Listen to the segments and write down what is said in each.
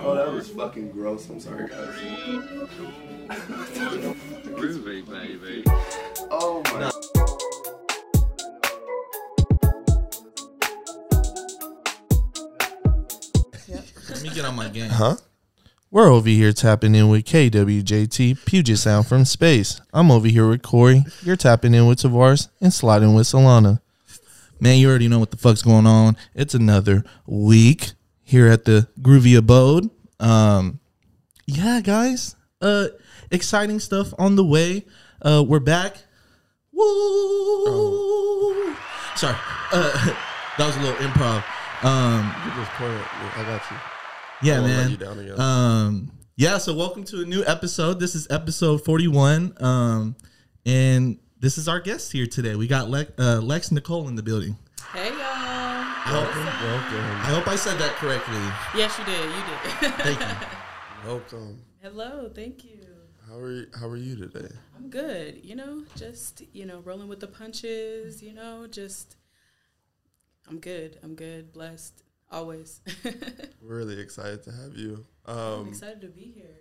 Oh, that was fucking gross. I'm sorry, guys. Groovy, baby. Oh my. Let me get on my game. Huh? We're over here tapping in with KWJT, Puget Sound from space. I'm over here with Corey. You're tapping in with Tavares and sliding with Solana. Man, you already know what the fuck's going on. It's another week here at the Groovy Abode. Um, yeah, guys. Uh, exciting stuff on the way. Uh, we're back. Woo! Sorry. Uh, that was a little improv. Um, You just it. I got you. Yeah, I won't let man. you down again. Um, yeah. So welcome to a new episode. This is episode forty-one. Um, and this is our guest here today. We got Lex, uh, Lex Nikol in the building. Hey y'all. welcome, welcome, I hope I said that correctly. Yes, you did. You did. Thank you. welcome. Hello. Thank you. How are you, how are you today? I'm good. You know, just you know, rolling with the punches. You know, just I'm good. I'm good. Blessed. Always. We're really excited to have you. I'm Um, excited to be here.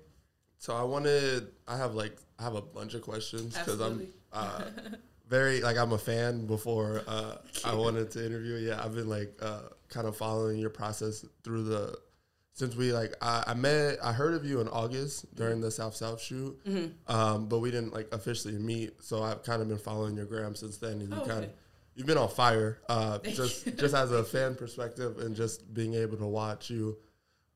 so I wanted, I have like, I have a bunch of questions because I'm uh, very like I'm a fan. Before uh, I wanted to interview, you. yeah, I've been like uh, kind of following your process through the since we like I, I met I heard of you in August during the South South shoot, Mm-hmm. um, but we didn't like officially meet. So I've kind of been following your gram since then, and you Oh, kind of okay. You've been on fire. Uh, just just as a fan perspective, and just being able to watch you.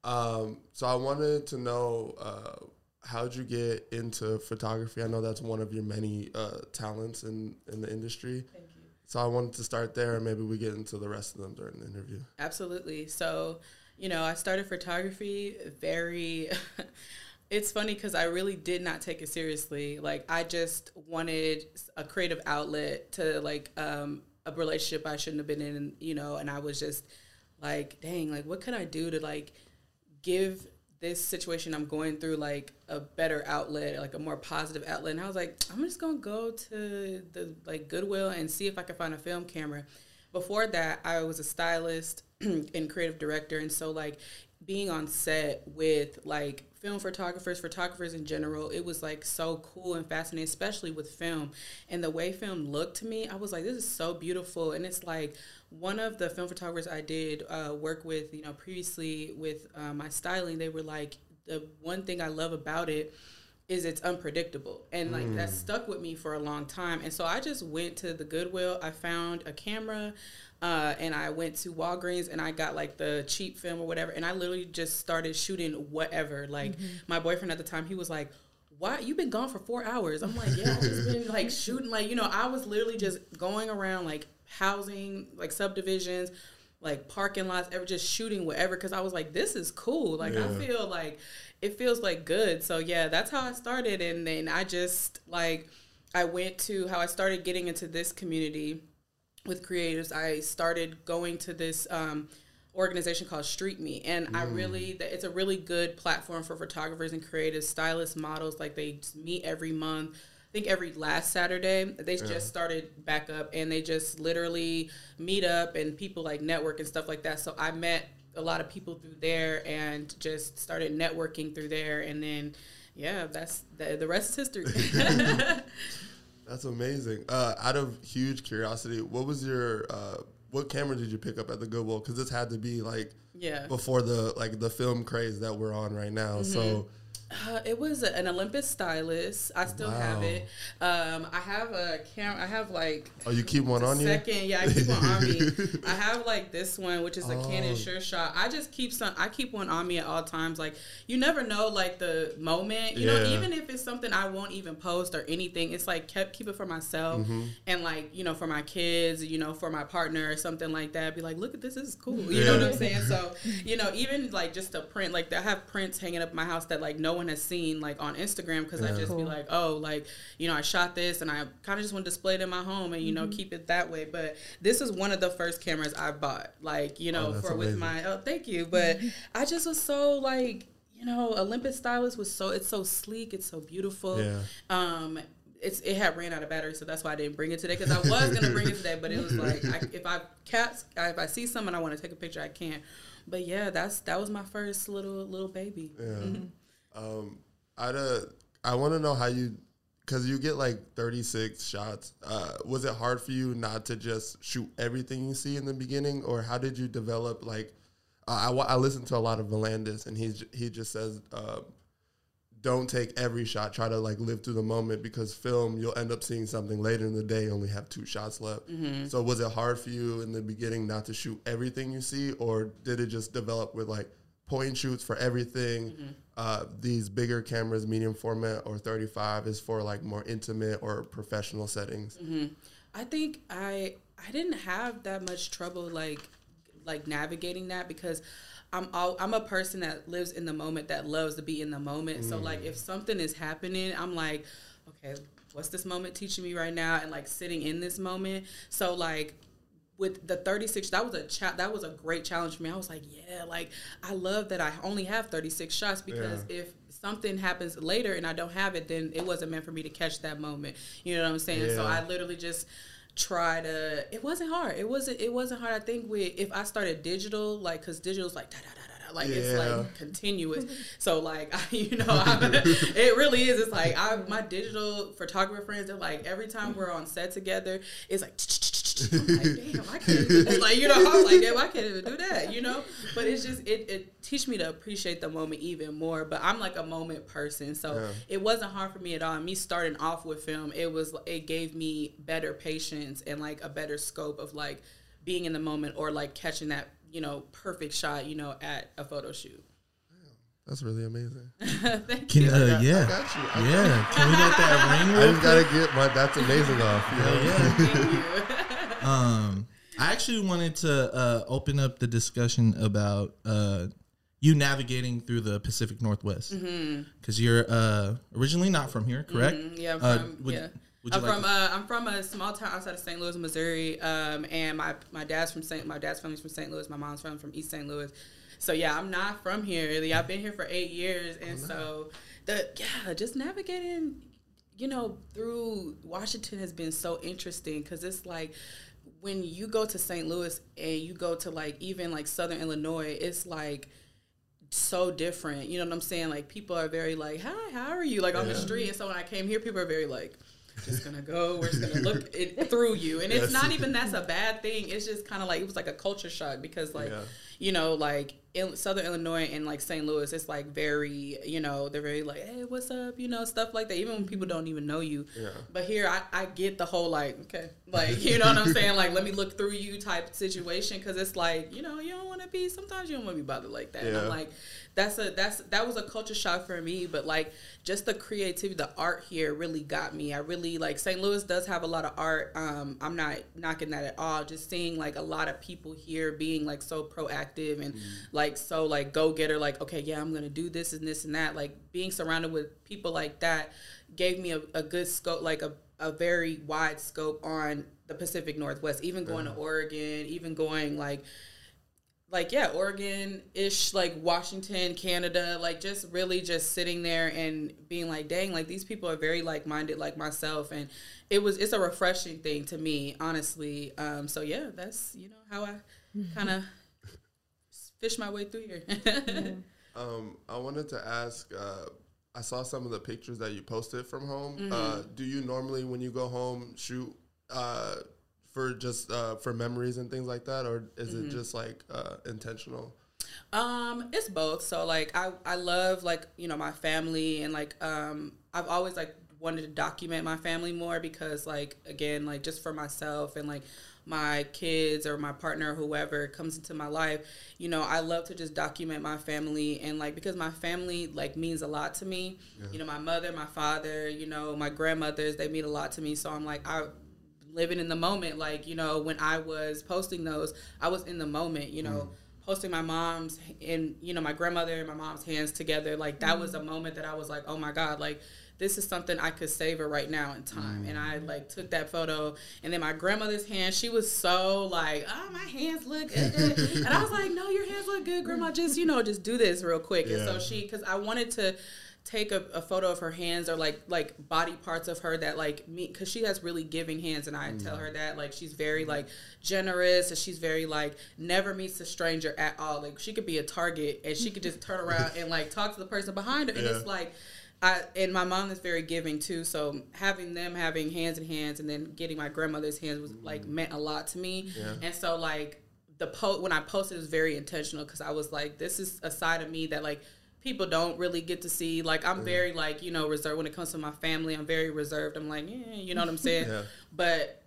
Um, so I wanted to know uh, how'd you get into photography? I know that's one of your many uh, talents in in the industry. Thank you. So I wanted to start there, and maybe we get into the rest of them during the interview. Absolutely. So, you know, I started photography very. it's funny because I really did not take it seriously. Like, I just wanted a creative outlet to like um, a relationship I shouldn't have been in, you know, and I was just like, dang, like, what could I do to like give this situation I'm going through like a better outlet, like a more positive outlet. And I was like, I'm just gonna go to the like Goodwill and see if I can find a film camera. Before that, I was a stylist and creative director, and so like being on set with like film photographers, photographers in general, it was like so cool and fascinating, especially with film. And the way film looked to me, I was like, this is so beautiful. And it's like one of the film photographers I did uh, work with, you know, previously with uh, my styling, they were like, the one thing I love about it is it's unpredictable. And like that stuck with me for a long time. And so i just went to the goodwill. I found a camera uh, and i went to walgreens and i got like the cheap film or whatever and i literally just started shooting whatever. Like my boyfriend at the time he was like why you've been gone for four hours. I'm like yeah i've just been like shooting like you know i was literally just going around like housing like subdivisions like parking lots ever just shooting whatever because i was like this is cool. Like i feel like it feels like good. So yeah that's how i started and then i just like i went to how i started getting into this community with creatives i started going to this um, organization called street me and i really it's a really good platform for photographers and creatives stylists models like they meet every month I think every last Saturday. They just started back up and they just literally meet up and people like network and stuff like that. So I met a lot of people through there and just started networking through there. And then yeah, that's the, the rest is history. That's amazing. Uh, out of huge curiosity, what was your uh, what camera did you pick up at the Goodwill? Because this had to be like yeah. before the like the film craze that we're on right now. So Uh, it was an Olympus stylus. I still have it. Um, I have a camera. I have like oh, you keep one on you? Second, yeah, I keep one on me. I have like this one, which is a Canon Oh. Sure Shot. I just keep some. I keep one on me at all times. Like you never know, like the moment. You know, even if it's something I won't even post or anything, it's like kept keep it for myself Mm-hmm. and like you know for my kids, you know for my partner or something like that. Be like, look at this, this is cool. You know what I'm saying? So you know, even like just a print, like I have prints hanging up in my house that like no one has seen like on Instagram because I Yeah. just be like, oh, like you know, I shot this and I kind of just want to display it in my home and you know keep it that way. But this is one of the first cameras I bought, like you know, Oh, that's for with my oh, thank you. But I just was so like. You know, Olympus stylus was so it's so sleek, it's so beautiful. Yeah. Um, it's it had ran out of battery, so that's why I didn't bring it today. Because I was gonna bring it today, but it was like I, if I cats if I see someone I want to take a picture, I can't. But yeah, that's that was my first little little baby. Yeah. Um, I'd uh, I want to know how you, because you get like 36 shots. Uh, was it hard for you not to just shoot everything you see in the beginning, or how did you develop like? Uh, I I listen to a lot of Volandis, and he's he just says. Uh, don't take every shot. Try to like live through the moment because film, you'll end up seeing something later in the day. Only have two shots left. So was it hard for you in the beginning not to shoot everything you see, or did it just develop with like point and shoots for everything? Mm-hmm. Uh, these bigger cameras, medium format or 35 is for like more intimate or professional settings. Mm-hmm. I think I I didn't have that much trouble like like navigating that because I'm all, I'm a person that lives in the moment that loves to be in the moment. So like if mm. something is happening, I'm like, okay, what's this moment teaching me right now and like sitting in this moment. So like with the 36 that was a cha- that was a great challenge for me. I was like, yeah, like I love that I only have 36 shots because if something happens later and I don't have it, then it wasn't meant for me to catch that moment. You know what I'm saying? So I literally just try to it wasn't hard. It wasn't it wasn't hard. I think with if i started digital like because digital's like da, da, da, da, da, like it's like continuous. So like I, you know it really is. It's like I, my digital photographer friends they're like every time we're on set together it's like like, damn, I can't even, it's like, you know, I'm like, damn, I can't even do that, you know? But it's just, it, it teach me to appreciate the moment even more. But I'm like a moment person. So Yeah. it wasn't hard for me at all. And me starting off with film, it was, it gave me better patience and like a better scope of like being in the moment or like catching that, you know, perfect shot, you know, at a photo shoot. That's really amazing. Thank Can, you. uh, got- I yeah, got you. I yeah. Can we get that ring? I just gotta get my that's amazing off. You know? yeah. Um, I actually wanted to uh, open up the discussion about uh, you navigating through the Pacific Northwest because you're uh, originally not from here, correct? Mm-hmm. Yeah, I'm Uh, from, would- yeah. would I'm like from to- uh, I'm from a small town outside of St. Louis, Missouri, um, and my my dad's from St. My dad's family's from St. Louis. My mom's from from East St. Louis. So yeah, I'm not from here. Really, I've been here for eight years, and so the yeah, just navigating, you know, through Washington has been so interesting because it's like when you go to St. Louis and you go to like even like Southern Illinois, it's like so different. You know what I'm saying? Like people are very like, "Hi, how are you?" Like on the street. And so when I came here, people are very like, "Just gonna go. We're just gonna look it through you." And it's not even that's a bad thing. It's just kind of like it was like a culture shock because like Yeah. You know like in Southern Illinois and like St. Louis, it's like very you know they're very like, "Hey, what's up?" You know stuff like that. Even when people don't even know you. Yeah. But here, I, I get the whole like, okay, like you know what I'm saying, like let me look through you type situation because it's like you know you don't want to be sometimes you don't want to be bothered like that. And Yeah. I'm like, that's a that's that was a culture shock for me, but like just the creativity, the art here really got me. I really like St. Louis does have a lot of art. Um, I'm not knocking that at all. Just seeing like a lot of people here being like so proactive and like so like go getter. Like okay, yeah, I'm gonna do this and this and that. Like being surrounded with people like that gave me a, a good scope, like a, a very wide scope on the Pacific Northwest, even going to Oregon, even going like, like, yeah, Oregon ish, like Washington, Canada, like just really just sitting there and being like, dang, like these people are very like minded like myself. And it was, it's a refreshing thing to me, honestly. Um, so yeah, that's, you know, how I kind of fish my way through here. Um, I wanted to ask. Uh, I saw some of the pictures that you posted from home. Uh, do you normally, when you go home, shoot uh, for just uh, for memories and things like that, or is it just like uh, intentional? Um, it's both. So like I I love like, you know, my family and like um I've always like wanted to document my family more because like again, like just for myself and like my kids or my partner or whoever comes into my life, you know, I love to just document my family and like because my family like means a lot to me. You know, my mother, my father, you know, my grandmothers, they mean a lot to me. So I'm like I living in the moment. Like, you know, when I was posting those, I was in the moment, you know, mm. posting my mom's and, you know, my grandmother and my mom's hands together. Like, that mm. was a moment that I was like, oh my God, like, this is something I could savor right now in time. And I mm. like took that photo and then my grandmother's hand, she was so like, oh, my hands look good. and I was like, no, your hands look good, grandma. Just, you know, just do this real quick. And so she, cause I wanted to, take a, a photo of her hands or like like body parts of her that like me because she has really giving hands and I tell her mm. that like she's very mm-hmm. like generous and she's very like never meets a stranger at all like she could be a target and she could just turn around and like talk to the person behind her and Yeah. it's like I and my mom is very giving too so having them having hands in hands and then getting my grandmother's hands was like mm. meant a lot to me Yeah. and so like the post when I posted it was very intentional because I was like, this is a side of me that like people don't really get to see. Like I'm very like you know reserved when it comes to my family. I'm very reserved. I'm like, yeah, you know what I'm saying. Yeah. But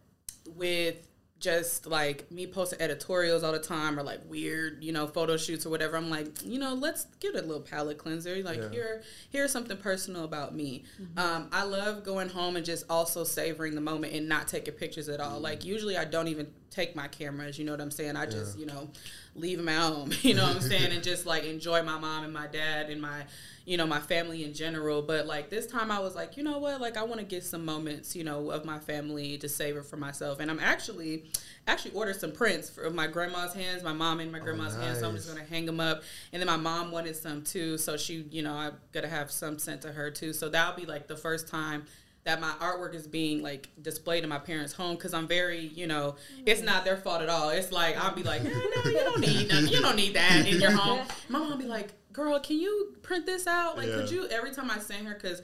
with just like me posting editorials all the time or like weird, you know, photo shoots or whatever. I'm like, you know, let's get a little palate cleanser. Like Yeah. here, here's something personal about me. Um, I love going home and just also savoring the moment and not taking pictures at all. Like usually I don't even take my cameras. You know what I'm saying? I just you know leave them at home. You know what I'm saying? And just like enjoy my mom and my dad and my you know my family in general. But like this time I was like, you know what? Like I want to get some moments you know of my family to savor for myself. And I'm actually actually ordered some prints for my grandma's hands, my mom and my grandma's hands. So I'm just gonna hang them up. And then my mom wanted some too, so she you know I gotta have some sent to her too. So that'll be like the first time that my artwork is being like displayed in my parents' home because I'm very, you know, it's not their fault at all. It's like I'll be like, eh, no, you don't need that. You don't need that in your home. My mom be like, girl, can you print this out? Like, could you? Every time I send her, because,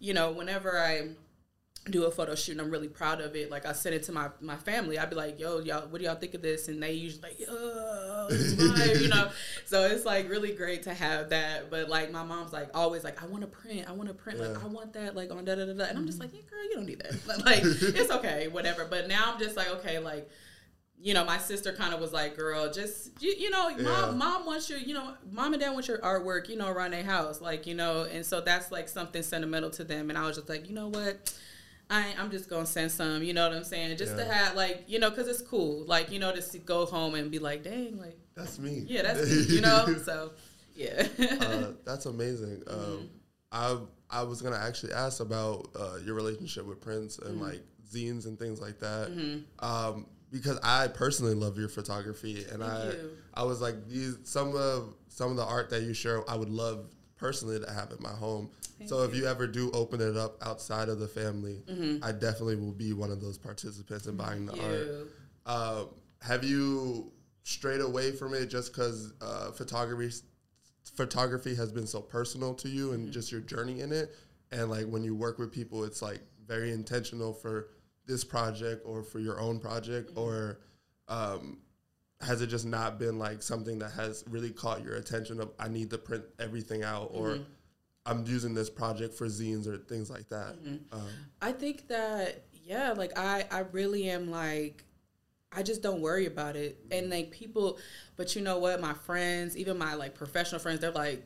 you know, whenever I do a photo shoot and I'm really proud of it. Like I send it to my, my family. I'd be like, yo, y'all, what do y'all think of this? And they usually like, yo, you know. So it's like really great to have that. But like my mom's like always like, I want to print, I want to print, like I want that, like on da da da da. And I'm just mm-hmm. like, yeah, girl, you don't need that. But, like it's okay, whatever. But now I'm just like, okay, like. You know, my sister kind of was like, "Girl, just you, you know, Yeah. mom, mom wants your, you know, mom and dad want your artwork, you know, around their house, like, you know, and so that's like something sentimental to them. And I was just like, you know what, I I'm just gonna send some, you know what I'm saying, just to have like, you know, because it's cool, like, you know, to see, go home and be like, dang, like, That's me. yeah, that's me, you know, so yeah, uh, that's amazing. Um, I I was gonna actually ask about uh, your relationship with prints and like zines and things like that, um, because I personally love your photography, and Thank I you. I was like these some of some of the art that you share, I would love personally to have at my home. so if you ever do open it up outside of the family, I definitely will be one of those participants in buying the art. you. Um, have you strayed away from it just because uh, photography photography has been so personal to you and just your journey in it? And like when you work with people, it's like very intentional for this project or for your own project, or um, has it just not been like something that has really caught your attention? Of I need to print everything out, or I'm using this project for zines or things like that. Um, I think that yeah, like I I really am like I just don't worry about it. And like people but you know what, my friends, even my like professional friends, they're like,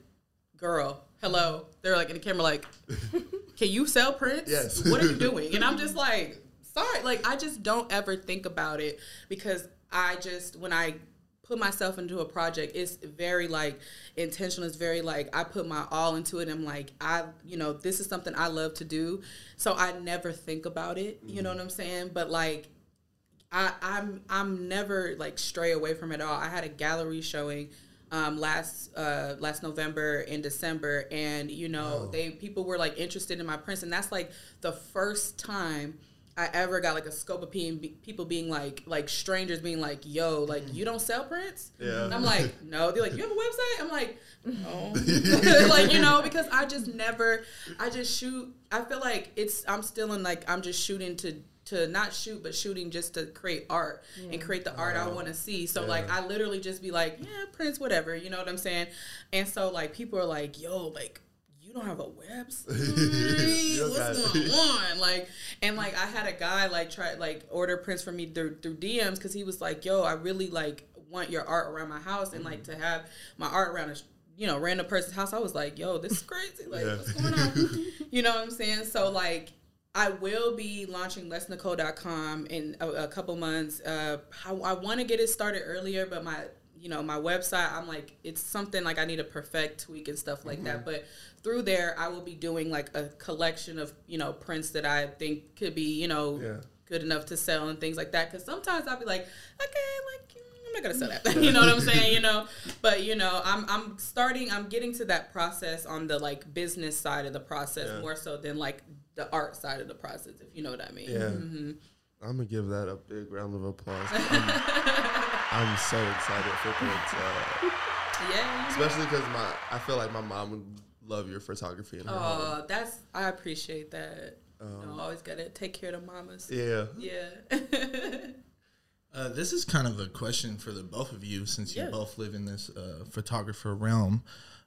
Girl, hello. They're like in the camera like, Can you sell prints? Yes. What are you doing? And I'm just like, sorry. Like I just don't ever think about it because I just when I put myself into a project it's very like intentional. It's very like i put my all into it. I'm like i you know this is something i love to do. So i never think about it. You know what i'm saying? But like I, I'm I'm never like stray away from it all. I had a gallery showing um, last uh, last November in December, and you know they people were like interested in my prints, and that's like the first time I ever got like a scope of pe- people being like like strangers being like, "Yo, like you don't sell prints?" Yeah. And I'm like, "No." They're like, "You have a website?" I'm like, "No." like you know, because I just never, I just shoot. I feel like it's I'm still in like I'm just shooting to to not shoot but shooting just to create art and create the art I want to see. So like I literally just be like, yeah, prints, whatever, you know what I'm saying? And so like people are like, yo, like you don't have a website. What's going on? Like, and like I had a guy like try like order prints for me through through DMs because he was like, yo, I really like want your art around my house and like to have my art around a you know random person's house. I was like, yo, this is crazy. Like, Yeah. what's going on? you know what I'm saying? So like. I will be launching lexnikol.com in a, a couple months. Uh, I, I want to get it started earlier, but my you know my website i'm like it's something like i need to perfect tweak and stuff like that but through there i will be doing like a collection of you know prints that i think could be you know Yeah. good enough to sell and things like that because sometimes i'll be like okay like mm, I'm not gonna sell that. you know what I'm saying? You know, but you know, I'm I'm starting. I'm getting to that process on the like business side of the process Yeah. more so than like the art side of the process. If you know what I mean? Yeah. Mm-hmm. I'm gonna give that a big round of applause. I'm, I'm so excited for kids, uh, Yeah. especially because my I feel like my mom would love your photography. In her home. Oh, that's I appreciate that. you know, always gotta take care of the mamas. Yeah, Yeah. Uh, this is kind of a question for the both of you, since you Yeah. both live in this uh, photographer realm.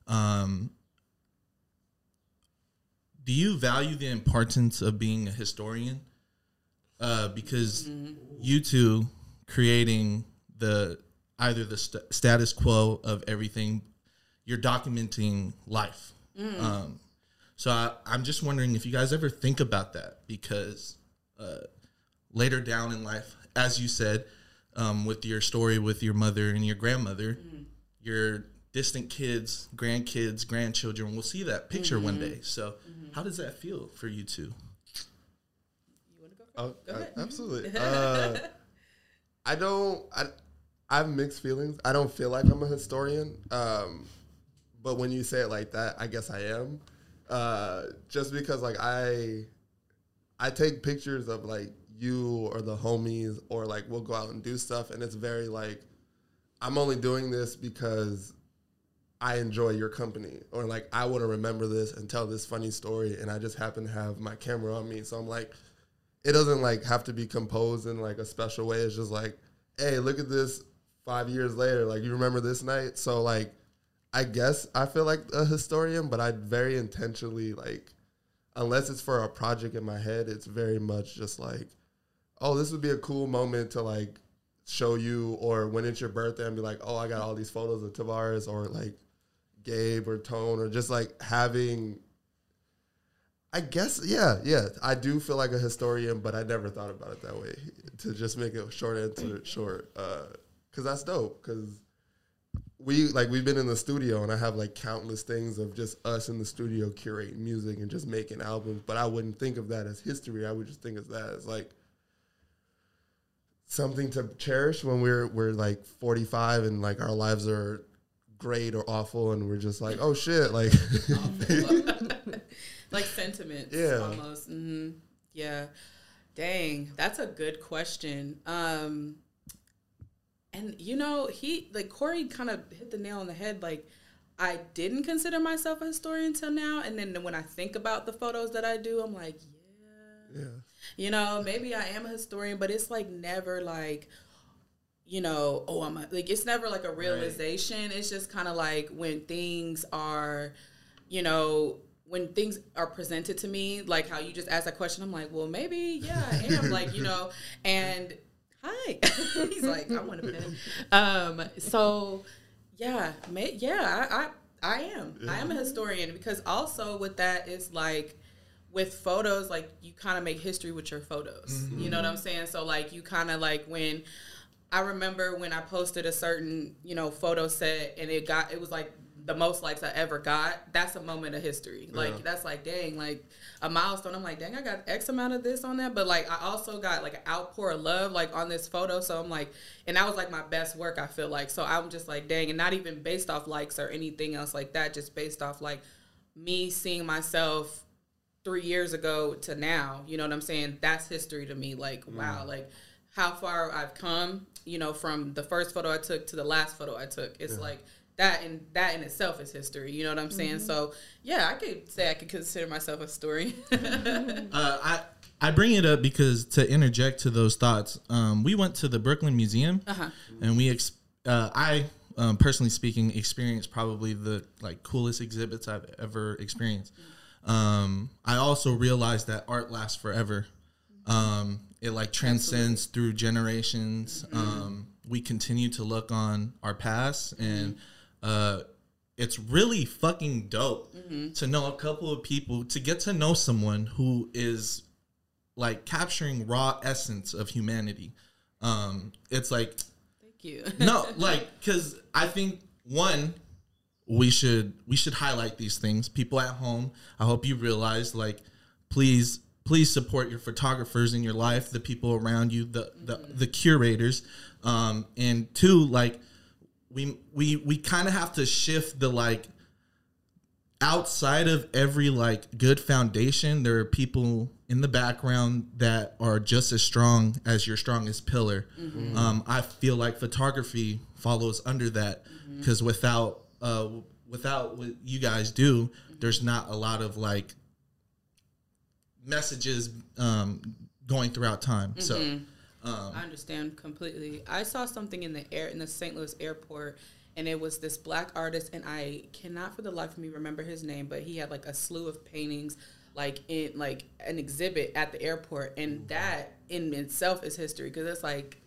Um, do you value the importance of being a historian? Uh, because you two creating the either the st- status quo of everything, you're documenting life. Um, so I, I'm just wondering if you guys ever think about that because uh, later down in life, as you said, um, with your story with your mother and your grandmother, your distant kids, grandkids, grandchildren will see that picture one day. So, how does that feel for you two? you wanna go? oh, Go ahead. uh, absolutely. Uh, I don't. I, I have mixed feelings. I don't feel like I'm a historian. Um, but when you say it like that, I guess I am. Uh, just because like I, I take pictures of like you or the homies, or like we'll go out and do stuff, and it's very like, I'm only doing this because I enjoy your company, or like I want to remember this and tell this funny story, and I just happen to have my camera on me, so I'm like, it doesn't like have to be composed in like a special way. It's just like, hey, look at this five years later. Like you remember this night? So like I guess I feel like a historian, but I very intentionally like unless it's for a project in my head, it's very much just like, oh, this would be a cool moment to like show you or when it's your birthday and be like, oh, I got all these photos of Tavares or like Gabe or Tone or just like having I guess yeah, yeah. I do feel like a historian, but I never thought about it that way. To just make it short answer short, uh, because that's dope. Because we like we've been in the studio, and I have like countless things of just us in the studio curating music and just making albums. But I wouldn't think of that as history. I would just think of that as like something to cherish when we're we're like 45 and like our lives are great or awful, and we're just like, oh shit, like. like sentiments Yeah. almost hmm yeah dang that's a good question um and you know he like corey kind of hit the nail on the head like i didn't consider myself a historian till now and then when i think about the photos that i do i'm like yeah. Yeah. you know maybe i am a historian but it's like never like you know oh i'm a, like it's never like a realization. It's just kind of like when things are you know when things are presented to me like how you just asked that question i'm like well maybe yeah i am like you know. And hi. He's like i want a pen. Um so yeah may, yeah i i, I am. I am a historian because also with that it's like with photos like you kind of make history with your photos. You know what i'm saying? So like you kind of like when i remember when i posted a certain you know photo set and it got it was like the most likes i ever got that's a moment of history like Yeah. that's like dang like a milestone i'm like dang i got x amount of this on that but like i also got like an outpour of love like on this photo so i'm like and that was like my best work i feel like so i'm just like dang and not even based off likes or anything else like that just based off like me seeing myself three years ago to now, you know what I'm saying? That's history to me. Like, mm. wow, like how far I've come, you know, from the first photo I took to the last photo I took. It's like that and that in itself is history. You know what I'm saying? So yeah, I could say I could consider myself a story. Uh, I I bring it up because to interject to those thoughts, um, we went to the Brooklyn Museum, Uh-huh. and we ex- uh, I um, personally speaking experienced probably the like coolest exhibits I've ever experienced. Um, I also realized that art lasts forever. Um, it like transcends through generations. Um, we continue to look on our past and. Uh, it's really fucking dope to know a couple of people to get to know someone who is like capturing raw essence of humanity. Um it's like Thank you. no like because i think one we should we should highlight these things. People at home i hope you realize like please please support your photographers in your life, the people around you, the the, the curators, um, and two, like we we we kind of have to shift the like outside of every like good foundation there are people in the background that are just as strong as your strongest pillar. Um, i feel like photography follows under that because without uh, without what you guys do there's not a lot of like messages um, going throughout time so Um, I understand completely. I saw something in the air in the St. Louis airport, and it was this black artist, and I cannot for the life of me remember his name, but he had like a slew of paintings, like in like an exhibit at the airport, and that in itself is history because it's like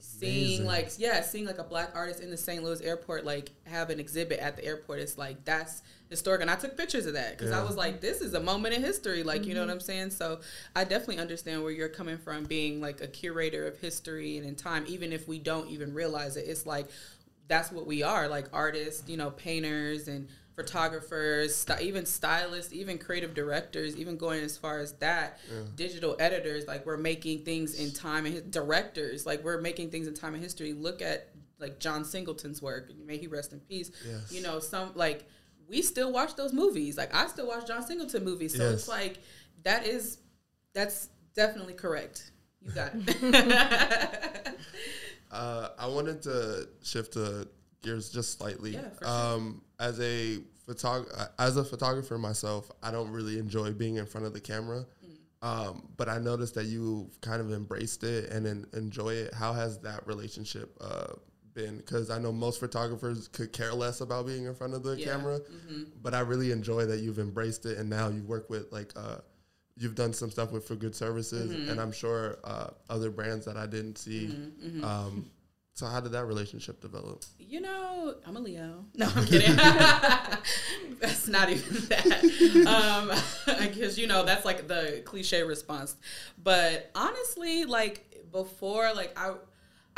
seeing like yeah, seeing like a black artist in the St. Louis airport like have an exhibit at the airport. It's like that's historic, and I took pictures of that because I was like, this is a moment in history. Like you know what mm-hmm. I'm saying? So I definitely understand where you're coming from, being like a curator of history and in time, even if we don't even realize it. It's like that's what we are, like artists, you know, painters and photographers, st- even stylists, even creative directors, even going as far as that, digital editors, like we're making things in time and his- directors, like we're making things in time and history. Look at like John Singleton's work, may he rest in peace. Yes. You know, some like we still watch those movies. Like I still watch John Singleton movies. So Yes. it's like that is that's definitely correct. You got it. Uh, I wanted to shift to gears just slightly. Yeah, for sure. um, as a photog- as a photographer myself, I don't really enjoy being in front of the camera. Mm. Um, but I noticed that you've kind of embraced it and en- enjoy it. How has that relationship uh, been? Because I know most photographers could care less about being in front of the Yeah. camera, but I really enjoy that you've embraced it and now you work with like uh, you've done some stuff with for good services, Mm-hmm. and I'm sure uh, other brands that I didn't see. Mm-hmm. Um, so how did that relationship develop? You know, I'm a Leo. No, I'm kidding. that's not even that. Um, because you know that's like the cliche response. But honestly, like before, like I,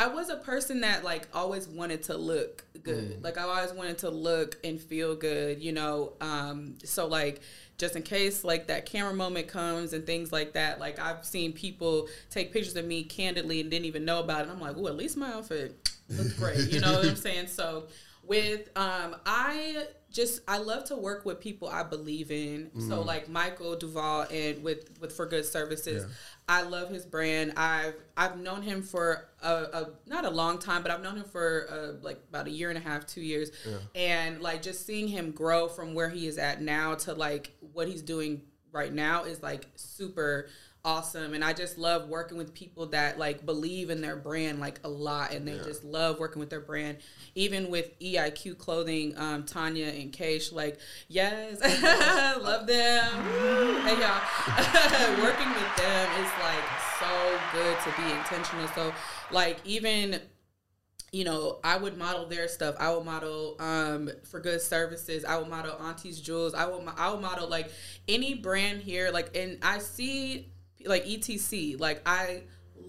I was a person that like always wanted to look good. Like I always wanted to look and feel good. You know, um, so like just in case like that camera moment comes and things like that. Like I've seen people take pictures of me candidly and didn't even know about it. I'm like, oh, at least my outfit looks great. You know what I'm saying? So with um, I just I love to work with people I believe in. So like Michael Duval and with with For Good Services. Yeah. I love his brand. I've I've known him for a, a not a long time, but I've known him for uh, like about a year and a half, two years, and like just seeing him grow from where he is at now to like what he's doing right now is like super awesome and i just love working with people that like believe in their brand like a lot and they just love working with their brand even with eiq clothing um, tanya and Keish, like yes love them hey y'all working with them is like so good to be intentional so like even you know, I would model their stuff. I would model um, for good services. I would model Auntie's Jewels. I would I would model like any brand here. Like, and I see like ETC. Like, I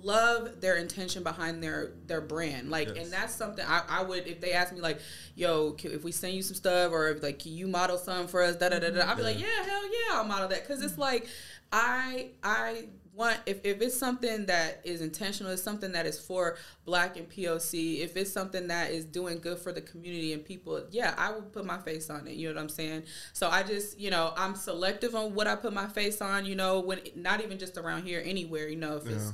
love their intention behind their their brand. Like, Yes. and that's something I, I would if they ask me like, "Yo, can, if we send you some stuff or if, like, can you model something for us?" Da da da da. I'd be like, mm-hmm. "Yeah, hell yeah, I'll model that." Because it's mm-hmm. like, I I want if, if it's something that is intentional, it's something that is for black and POC, if it's something that is doing good for the community and people, yeah, I would put my face on it. You know what I'm saying? So I just, you know, I'm selective on what I put my face on, you know, when not even just around here, anywhere, you know, if it's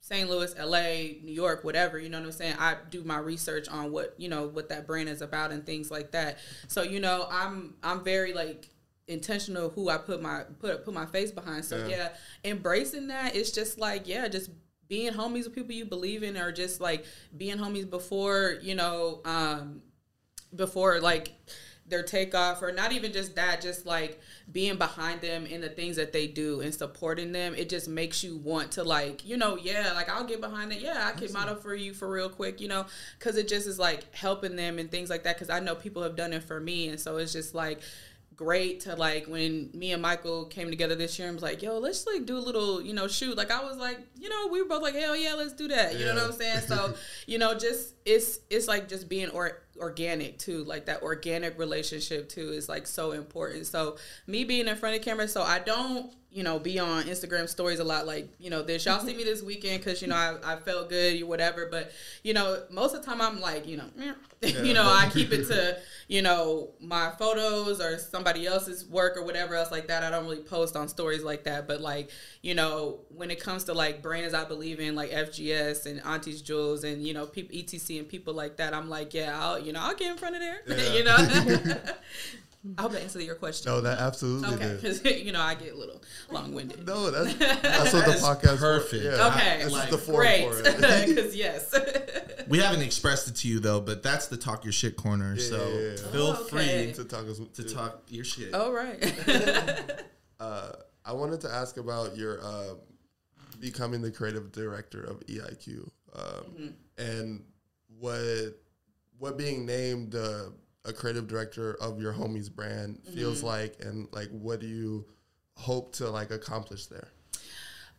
St. Louis, LA, New York, whatever, you know what I'm saying? I do my research on what, you know, what that brand is about and things like that. So, you know, I'm I'm very like intentional who I put my put put my face behind. So Yeah. yeah, embracing that it's just like, yeah, just being homies with people you believe in or just like being homies before, you know, um before like their takeoff or not even just that just like being behind them in the things that they do and supporting them it just makes you want to like you know yeah like i'll get behind it yeah i can model for you for real quick you know because it just is like helping them and things like that because i know people have done it for me and so it's just like great to like when me and Michael came together this year and was like, yo, let's like do a little, you know, shoot. Like I was like, you know, we were both like, hell yeah, let's do that. You know what I'm saying? So, you know, just it's it's like just being or organic too. Like that organic relationship too is like so important. So me being in front of camera, so I don't you know, be on Instagram stories a lot, like, you know, this. Y'all see me this weekend because, you know, I, I felt good or whatever. But, you know, most of the time I'm like, you know, you know, I keep it to, you know, my photos or somebody else's work or whatever else like that. I don't really post on stories like that. But, like, you know, when it comes to like brands I believe in, like FGS and Auntie's Jewels and, you know, people, ETC and people like that, I'm like, yeah, I'll, you know, I'll get in front of there, Yeah. you know? I hope that answered your question. No, that absolutely Okay, did. because you know I get a little long winded. No, that's that's what the podcast perfect. For. Yeah, Okay, this like, is the form Great, for it. because yes. We haven't expressed it to you though, but that's the talk your shit corner. Yeah, so yeah, yeah. feel Oh, okay. free to talk us to talk your shit. All right. Uh, I wanted to ask about your uh, becoming the creative director of EIQ um, and what what being named uh, a creative director of your homies brand feels like, and like what do you hope to like accomplish there?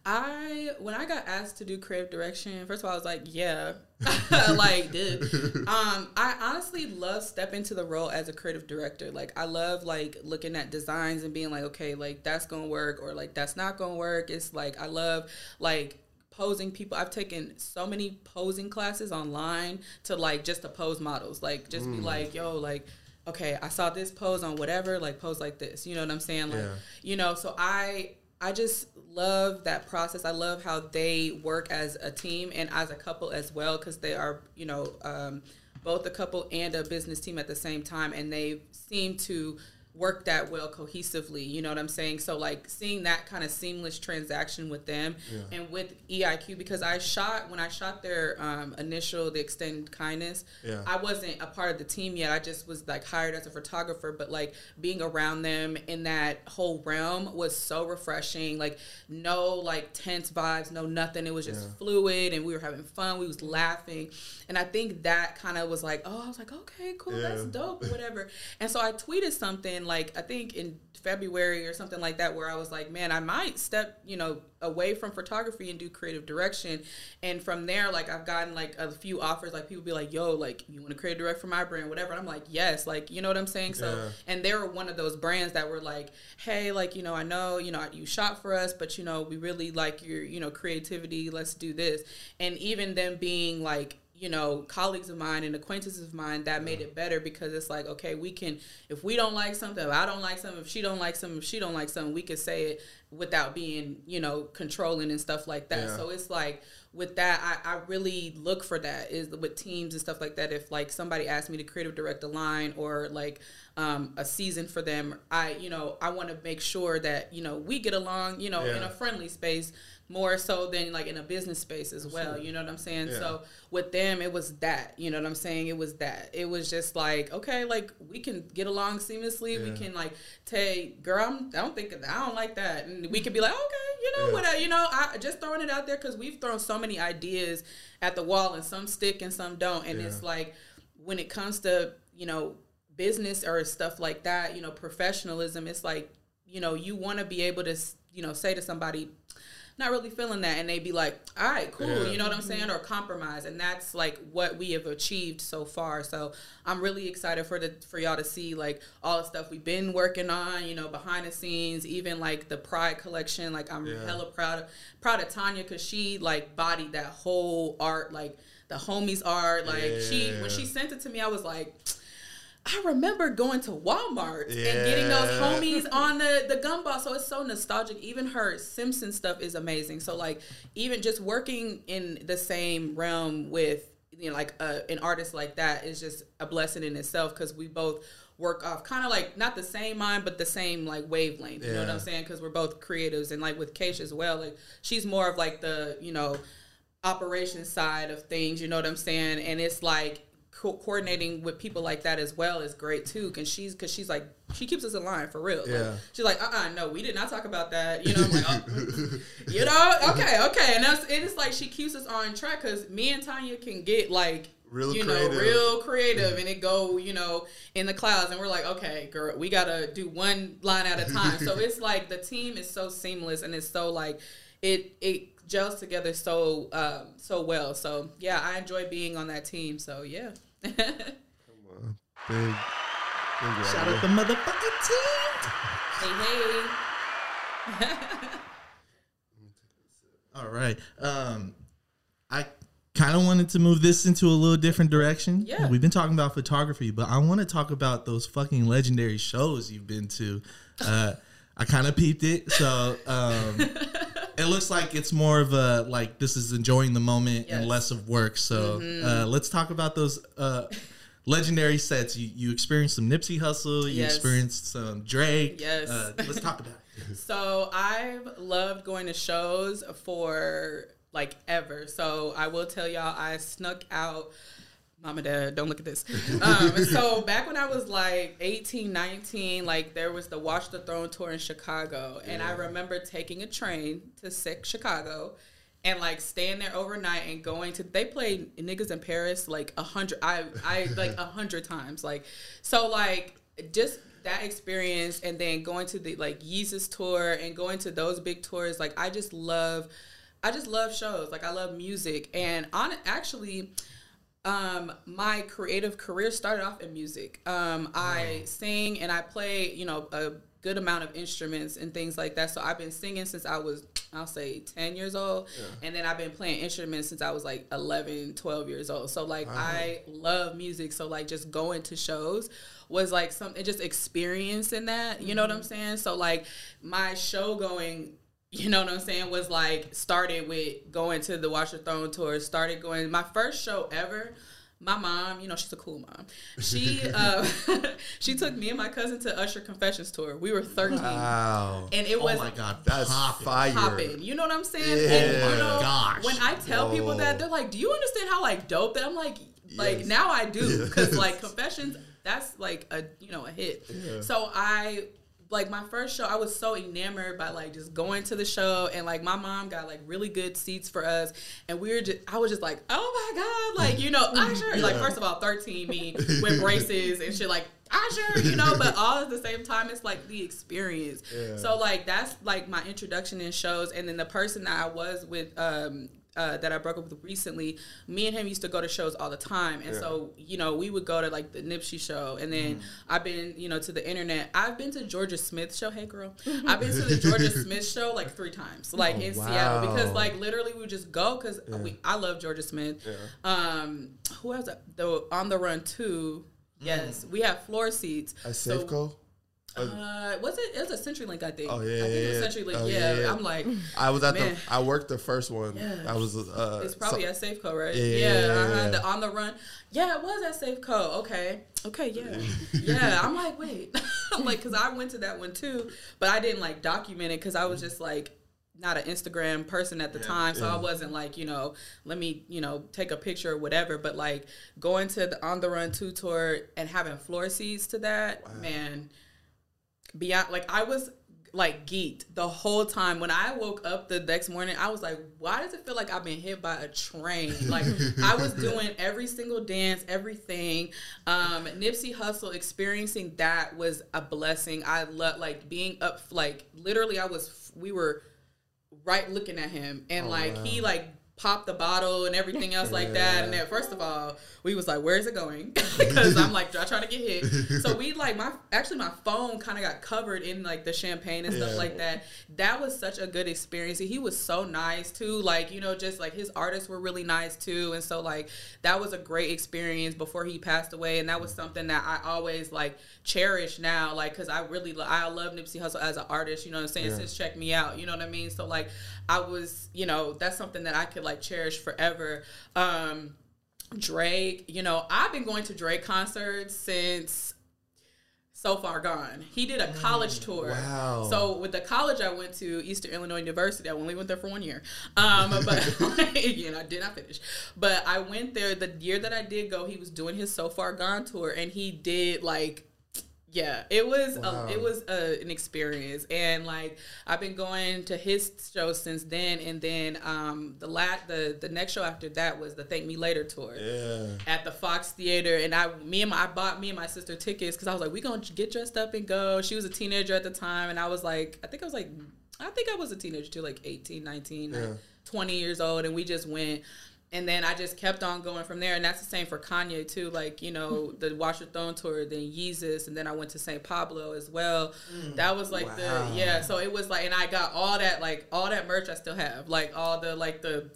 I when I got asked to do creative direction, first of all, I was like, yeah, like, did. Um, I honestly love stepping into the role as a creative director. Like, I love like looking at designs and being like, okay, like that's gonna work or like that's not gonna work. It's like I love like posing people. I've taken so many posing classes online to like just to pose models. Like, just be like, yo, like. Okay, I saw this pose on whatever, like pose like this. You know what I'm saying? Like, Yeah. you know, so I I just love that process. I love how they work as a team and as a couple as well because they are, you know, um, both a couple and a business team at the same time, and they seem to work that well cohesively. You know what I'm saying? So like seeing that kind of seamless transaction with them and with EIQ because I shot when I shot their um, initial the extended kindness. Yeah. I wasn't a part of the team yet. I just was like hired as a photographer, but like being around them in that whole realm was so refreshing. Like no like tense vibes, no nothing. It was just fluid and we were having fun. We was laughing. And I think that kind of was like, oh, I was like, okay, cool, that's dope whatever. And so I tweeted something like I think in February or something like that where I was like, man, I might step, you know, away from photography and do creative direction. And from there, like I've gotten like a few offers, like people be like, yo, like you want to create direct for my brand, whatever. And I'm like, yes, like you know what I'm saying. So Yeah. and they were one of those brands that were like, hey, like you know, I know you know you shot for us, but you know we really like your you know creativity. Let's do this. And even them being like you know colleagues of mine and acquaintances of mine that made it better because it's like okay we can if we don't like something if i don't like something if she don't like something if she don't like something we could say it without being you know controlling and stuff like that Yeah. so it's like with that I, I really look for that is with teams and stuff like that if like somebody asked me to creative direct a line or like um, a season for them. I you know i want to make sure that you know we get along you know in a friendly space more so than like in a business space as well you know what i'm saying? Yeah. so with them it was that you know what i'm saying? It was that. It was just like okay like we can get along seamlessly. We can like take girl I'm, i don't think i don't like that. And we could be like okay you know Yeah. what you know? I just throwing it out there because we've thrown so many ideas at the wall and some stick and some don't. And it's like when it comes to you know business or stuff like that you know professionalism it's like you know you want to be able to you know say to somebody not really feeling that and they'd be like all right cool Yeah. you know what i'm saying or compromise and that's like what we have achieved so far so i'm really excited for the for y'all to see like all the stuff we've been working on you know behind the scenes even like the pride collection like i'm Yeah. hella proud of proud of tanya because she like bodied that whole art like the homies art like she when she sent it to me i was like I remember going to Walmart and getting those homies on the the gumball. So it's so nostalgic. Even her Simpson stuff is amazing. So like even just working in the same realm with you know like a, an artist like that is just a blessing in itself because we both work off kind of like not the same mind but the same like wavelength. You know what I'm saying? Because we're both creatives and like with Keisha as well. Like she's more of like the you know operation side of things. You know what I'm saying? And it's like co- coordinating with people like that as well is great too. Cause she's cause she's like she keeps us in line for real. Like, Yeah. she's like, uh, uh no, we did not talk about that. You know, I'm like, oh, you know, okay, okay. And that's it's like she keeps us on track because me and Tanya can get like. Real you creative. know, real creative, and it go, you know, in the clouds, and we're like, okay, girl, we gotta do one line at a time. so it's like the team is so seamless, and it's so like, it it gels together so um, so well. So yeah, I enjoy being on that team. So yeah. Big, big Shout radio. out the motherfucking team. Hey, hey. All right. Um, I kind of wanted to move this into a little different direction. Yeah. We've been talking about photography, but I want to talk about those fucking legendary shows you've been to. Uh, I kind of peeped it, so um, it looks like it's more of a like this is enjoying the moment and less of work. So uh, let's talk about those. Uh, Legendary sets. You you experienced some Nipsey Hussle. You Yes. experienced some Drake. Yes. Uh, let's talk about it. So I've loved going to shows for like ever. So I will tell y'all, I snuck out. Mama, dad, don't look at this. Um, so back when I was like 18, 19, like there was the Watch the Throne tour in Chicago. And I remember taking a train to sick Chicago and like staying there overnight and going to they played niggas in Paris like a hundred I I like a hundred times. Like so like just that experience and then going to the like Yeezus tour and going to those big tours, like I just love I just love shows. Like I love music. And on actually um my creative career started off in music. Um i sing and i play you know a good amount of instruments and things like that. So i've been singing since i was i'll say 10 years old. And then i've been playing instruments since i was like 11 12 years old. So like i love music. So like just going to shows was like something just experiencing that. You know what i'm saying? So like my show going you know what I'm saying, was like started with going to the Watch Throne tour, started going my first show ever. My mom, you know, she's a cool mom. She uh, she took me and my cousin to Usher Confessions tour. We were 13. Wow. And it was oh my god, That's poppin'. fire. popping. You know what I'm saying? Yeah. And, Oh you my know, gosh. When I tell people that, they're like, "Do you understand how like dope that?" I'm like, like Yes. now I do because Yes. like Confessions, that's like a you know a hit. So I like my first show, I was so enamored by like just going to the show and like my mom got like really good seats for us, and we were just I was just like, oh my god, like you know Usher. Like first of all, 13 me with braces and shit like. Usher, you know, but all at the same time, it's like the experience. Yeah. So like that's like my introduction in shows, and then the person that I was with, um, uh, that I broke up with recently, me and him used to go to shows all the time, and so you know we would go to like the Nipsey show, and then I've been you know to the internet. I've been to Jorja Smith show. Hey girl, I've been to the Jorja Smith show like three times, like in Seattle, because like literally we would just go because we I love Jorja Smith. Um, who else? The On the Run too. Yes, we have floor seats. At So- Safeco? Uh, was it? It was a CenturyLink, I think. Oh, yeah, I think it yeah, was CenturyLink. oh, yeah, yeah, yeah. I'm like, I was at Man. the. I worked the first one. Yeah. I was. Uh, it's probably so- at Safeco, right? Yeah, Yeah, yeah, yeah, uh-huh, yeah. the on the run. Yeah, it was at Safeco. Okay, okay, yeah, yeah. I'm like, wait, I'm like, cause I went to that one too, but I didn't like document it because I was just like not an Instagram person at the time, so I wasn't like, you know, let me, you know, take a picture or whatever. But like going to the on the run two tour and having floor seats to that, man beyond like I was like geeked the whole time. When I woke up the next morning, I was like, why does it feel like I've been hit by a train? Like I was doing every single dance, everything. Um Nipsey Hussle experiencing that was a blessing. I love like being up like literally I was we were right looking at him and like he like popped the bottle and everything else like that. And then first of all we was like where's it going? Because i'm like i trying to get hit? So we like my actually my phone kind of got covered in like the champagne and stuff Yeah. like that. That was such a good experience. He was so nice too like you know just like his artists were really nice too. And so like that was a great experience before he passed away. And that was something that i always like cherish now like because i really lo- i love nipsey Hussle as an artist you know what i'm saying? Yeah. since check me out you know what i mean? So like i was you know that's something that i could like cherish forever um drake you know i've been going to drake concerts since so far gone. He did a college tour. Wow. So with the college I went to, Eastern Illinois University, I only went there for one year. Um, but you know, I did not finish. But I went there the year that I did go. He was doing his So Far Gone tour, and he did like yeah, it was Wow. a, it was a, an experience, and like I've been going to his show since then, and then um the lat the the next show after that was the Thank Me Later tour Yeah. at the Fox Theater, and I, me and my, I bought me and my sister tickets because I was like, we gonna get dressed up and go. She was a teenager at the time, and I was like, I think I was like, I think I was a teenager too, like 18, 19, like 20 years old, and we just went. And then I just kept on going from there. And that's the same for Kanye too. Like you know mm. the Watch Your Throne tour, then Yeezus, and then I went to St. Pablo as well. Mm. That was like Wow. the yeah. So it was like, and I got all that like all that merch I still have, like all the like the.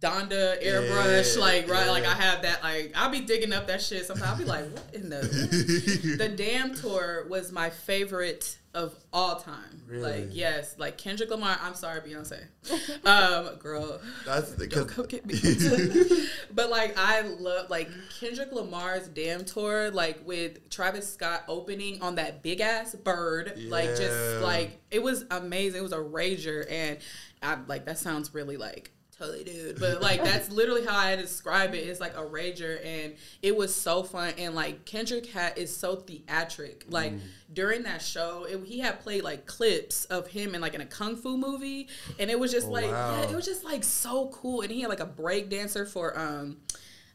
Donda airbrush, Yeah, like right, like. I have that. Like I'll be digging up that shit. Sometimes I'll be like, "What in the?" the Damn tour was my favorite of all time. Really? Like yes, like Kendrick Lamar. I'm sorry, Beyonce. Um, girl, That's the don't come get me. but like I love like Kendrick Lamar's Damn tour, like with Travis Scott opening on that big ass bird, like just like it was amazing. It was a rager, and I like that sounds really like totally dude but like that's literally how i describe it it's like a rager and it was so fun and like kendrick had is so theatric like Mm. during that show it, he had played like clips of him in like in a kung fu movie and it was just like Oh, wow. yeah, it was just like so cool and he had like a break dancer for um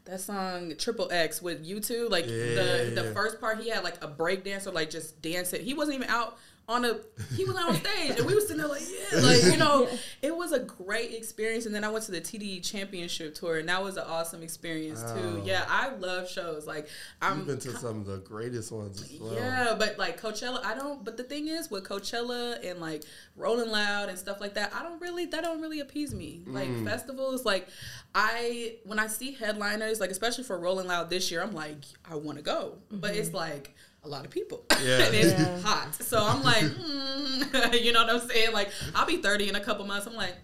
that song Triple X with U2, like the Yeah, the yeah. first part, he had like a break dancer, like just dancing. He wasn't even out on a, he was on stage, and we were sitting there like, yeah, like you know, it was a great experience. And then I went to the TDE Championship tour, and that was an awesome experience too. Yeah, I love shows. Like I'm you've been to some of the greatest ones as well. yeah, but like Coachella, I don't. But the thing is, with Coachella and like Rolling Loud and stuff like that, I don't really. That don't really appease me. Like Mm. festivals, like I when I see headliners, like especially for Rolling Loud this year, I'm like, I want to go, but it's like a lot of people. Yeah. and it's Yeah. hot. So I'm like, hmm, you know what I'm saying? Like I'll be 30 in a couple months. I'm like,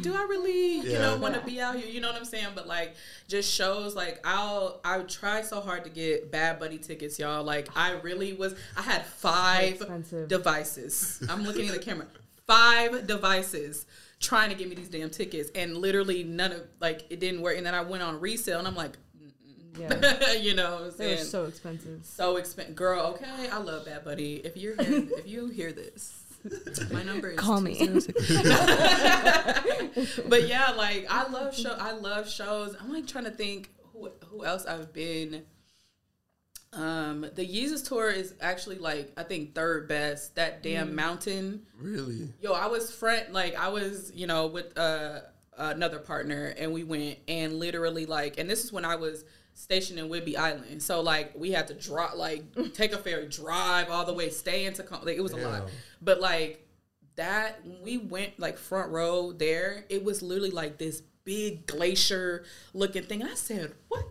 do I really, you know, want to be out here? You know what I'm saying? But like, just shows like I'll I try so hard to get Bad Bunny tickets, y'all. Like I really was. I had five expensive. devices. I'm looking at the camera. Five devices trying to get me these damn tickets, and literally none of like it didn't work. And then I went on resale, and I'm like, Yeah. you know, what I'm They were so expensive. so expensive, girl. Okay, I love Bad Bunny. If you're hearing, if you hear this, my number is Call me. but yeah, like I love show. I love shows. I'm like trying to think who who else I've been. Um, the Yeezus tour is actually like I think third best. That damn mountain. Really? Yo, I was friend like I was you know with uh another partner and we went and literally like and this is when I was stationed in Whidbey Island. So like we had to drop like take a ferry, drive all the way, stay into Com- like it was a lot. But like that we went like front row there, it was literally like this big glacier looking thing. And I said, What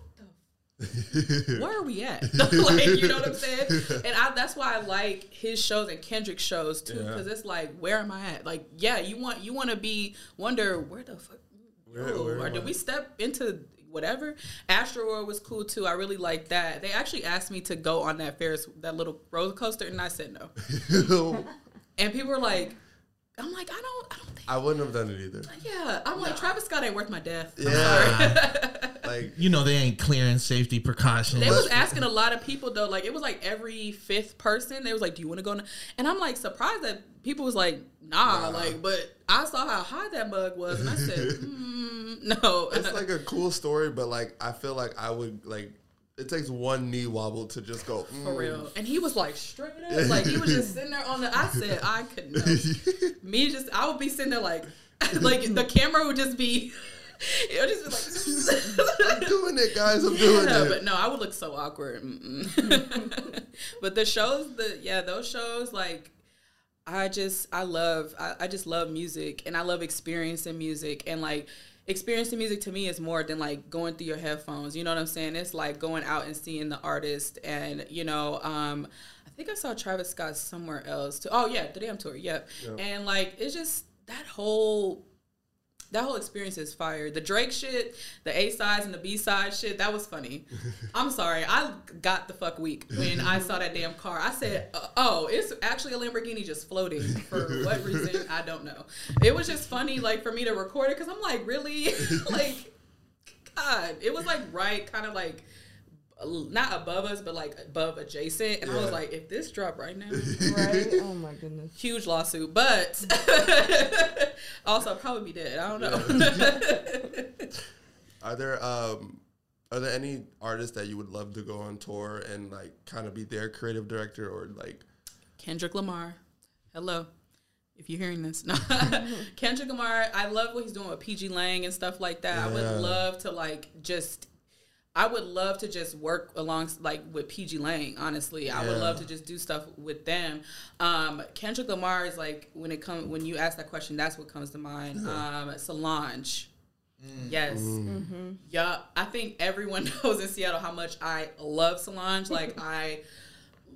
the where are we at? like, you know what I'm saying? And I, that's why I like his shows and Kendrick's shows too, Yeah. because it's like, where am I at? Like, yeah, you want you want to be wonder where the fuck, Where- yo, where or am did I? we step into whatever? Astro was cool too. I really liked that. They actually asked me to go on that Ferris that little roller coaster, and I said no. And people were like, I'm like, I don't, I don't think. I wouldn't have done it either. Yeah, I'm like Travis Scott ain't worth my death. I'm Yeah. like You know they ain't clearing safety precautions. They was asking a lot of people though. Like it was like every fifth person. They was like, "Do you want to go?" And I'm like surprised that people was like, "Nah." Like, but I saw how high that mug was, and I said, mm, "No." it's like a cool story, but like I feel like I would like it takes one knee wobble to just go For mm. real. And he was like straight up. Like he was just sitting there on the I said I could not. Me just I would be sitting there like like the camera would just be it would just be I'm doing it, guys. I'm doing Yeah, it. but no, I would look so awkward. But the shows, the yeah, those shows, like I just I love I, I just love music and I love experiencing music and like experiencing music to me is more than like going through your headphones. You know what I'm saying? It's like going out and seeing the artist and you know, um I think I saw Travis Scott somewhere else too. Oh yeah, the damn tour, yep. And like it's just that whole that whole experience is fire. The Drake shit, the A sides and the B side shit, that was funny. I'm sorry, I got the fuck weak when I saw that damn car. I said, uh, "Oh, it's actually a Lamborghini just floating." For what reason, I don't know. It was just funny, like for me to record it because I'm like, really, like, God, it was like right, kind of like not above us, but like above adjacent, and I was like, if this drop right now right? Oh my goodness. huge lawsuit, but also I'll probably be dead. I don't know. Are there um are there any artists that you would love to go on tour and like kind of be their creative director or like Kendrick Lamar, hello. if you're hearing this, no. Kendrick Lamar, I love what he's doing with pgLang and stuff like that. I would love to like just I would love to just work along like with pgLang. Honestly, I would love to just do stuff with them. Um, Kendrick Lamar is like when it comes when you ask that question, that's what comes to mind. Um, Solange, yes, yeah. I think everyone knows in Seattle how much I love Solange. Like I,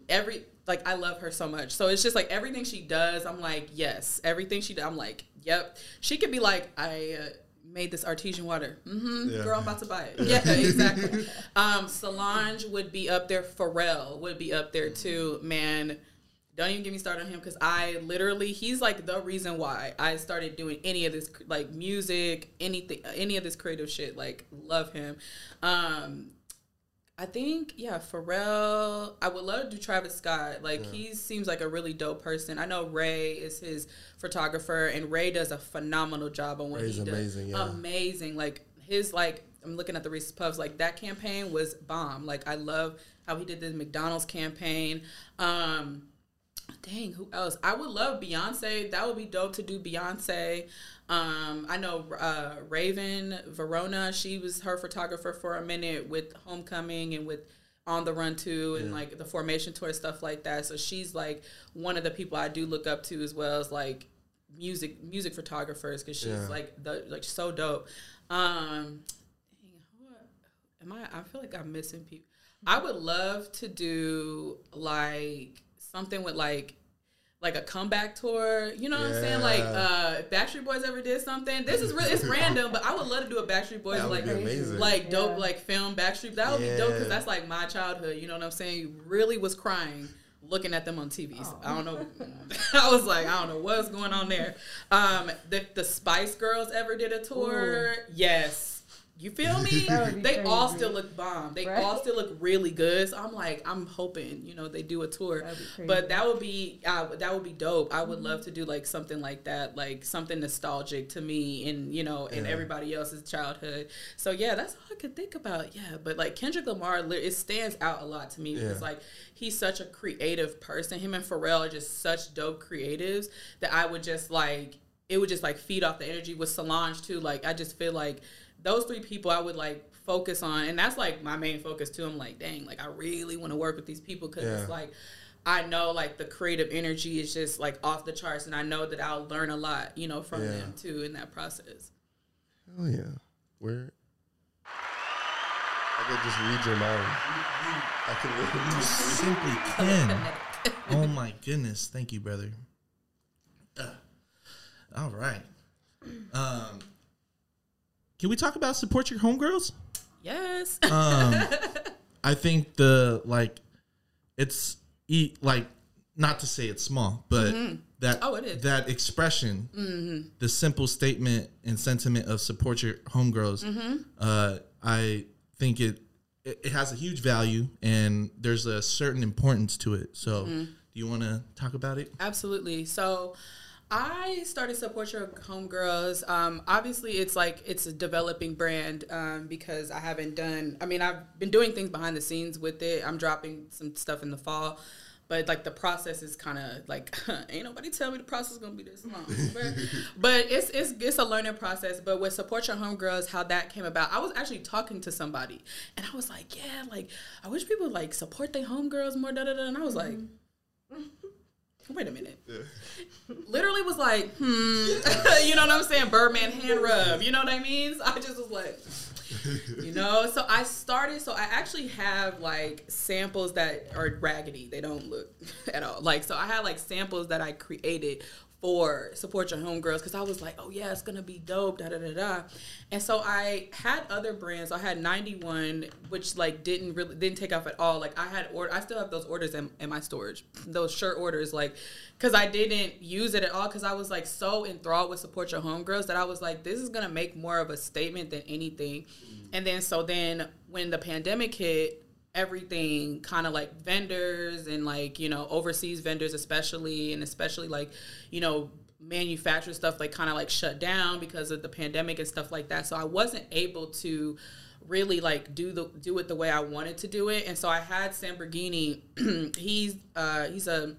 every like I love her so much. So it's just like everything she does, I'm like yes. Everything she does, I'm like yep. She could be like I. Uh, Made this artesian water. Mm-hmm. Yeah. Girl, I'm about to buy it. Yeah, exactly. um, Solange would be up there. Pharrell would be up there too. Man, don't even get me started on him because I literally he's like the reason why I started doing any of this like music, anything, any of this creative shit. Like love him. Um, I think yeah, Pharrell. I would love to do Travis Scott. Like he seems like a really dope person. I know Ray is his photographer, and Ray does a phenomenal job on what Ray's he does. amazing, yeah. Amazing. Like his like I'm looking at the Reese's Puffs. Like that campaign was bomb. Like I love how he did the McDonald's campaign. Um, dang, who else? I would love Beyonce. That would be dope to do Beyonce. Um, I know uh, Raven Varona. She was her photographer for a minute with Homecoming and with On the Run too, and like the Formation tour stuff like that. So she's like one of the people I do look up to as well as like music music photographers because she's Yeah. like the like so dope. Um, dang, who- am I? I feel like I'm missing people. I would love to do like something with like like a comeback tour. You know what I'm saying? Like uh if Backstreet Boys ever did something. This is really it's random, but I would love to do a Backstreet Boys That would like be amazing. like dope like film Backstreet. That would be dope because that's like my childhood. You know what I'm saying? Really was crying looking at them on TVs. I don't know. I was like, I don't know what's going on there. Um, the the Spice Girls ever did a tour? Yes. You feel me? That would be they all still look bomb. They Right? all still look really good. So I'm like, I'm hoping, you know, they do a tour. That'd be crazy. But that would be uh, that would be dope. I would love to do like something like that, like something nostalgic to me and you know, and Yeah. everybody else's childhood. So yeah, that's all I could think about. Yeah, but like Kendrick Lamar, it stands out a lot to me because like he's such a creative person. Him and Pharrell are just such dope creatives that I would just like it would just like feed off the energy with Solange too. Like I just feel like those three people I would like focus on, and that's like my main focus too. I'm like, dang, like I really want to work with these people because Yeah. it's like I know like the creative energy is just like off the charts, and I know that I'll learn a lot, you know, from Yeah. them too in that process. Oh yeah. Where I could just read your mind. I could literally just Simply can. oh my goodness. Thank you, brother. Uh, all right. Um, can we talk about support your homegirls? Yes. Um, I think the like, it's e- like not to say it's small, but that Oh, it is. that expression, the simple statement and sentiment of support your homegirls. Uh, I think it, it it has a huge value and there's a certain importance to it. So, do you want to talk about it? Absolutely. So I started Support Your Homegirls. Um, obviously, it's like it's a developing brand um, because I haven't done, I mean, I've been doing things behind the scenes with it. I'm dropping some stuff in the fall. But like the process is kind of like ain't nobody tell me the process is gonna be this long, but, but it's it's it's a learning process. But with support your homegirls, how that came about, I was actually talking to somebody, and I was like, yeah, like I wish people like support their homegirls more, da da da. And I was like, wait a minute. Literally was like, hmm, you know what I'm saying? Birdman hand rub, you know what I mean? So I just was like, you know. So I started. So I actually have like samples that are raggedy. They don't look at all. Like so, I had like samples that I created for support your homegirls because I was like, oh yeah, it's gonna be dope, da da da da. And so I had other brands. I had 91, which like didn't really didn't take off at all. Like I had order, I still have those orders in, in my storage. Those shirt orders, like, because I didn't use it at all because I was like so enthralled with support your homegirls that I was like, this is gonna make more of a statement than anything. Mm. And then so then when the pandemic hit, everything kind of like vendors and like you know overseas vendors especially and especially like you know manufacturer stuff like kind of like shut down because of the pandemic and stuff like that so i wasn't able to really like do the do it the way i wanted to do it and so i had samborghini he's uh he's a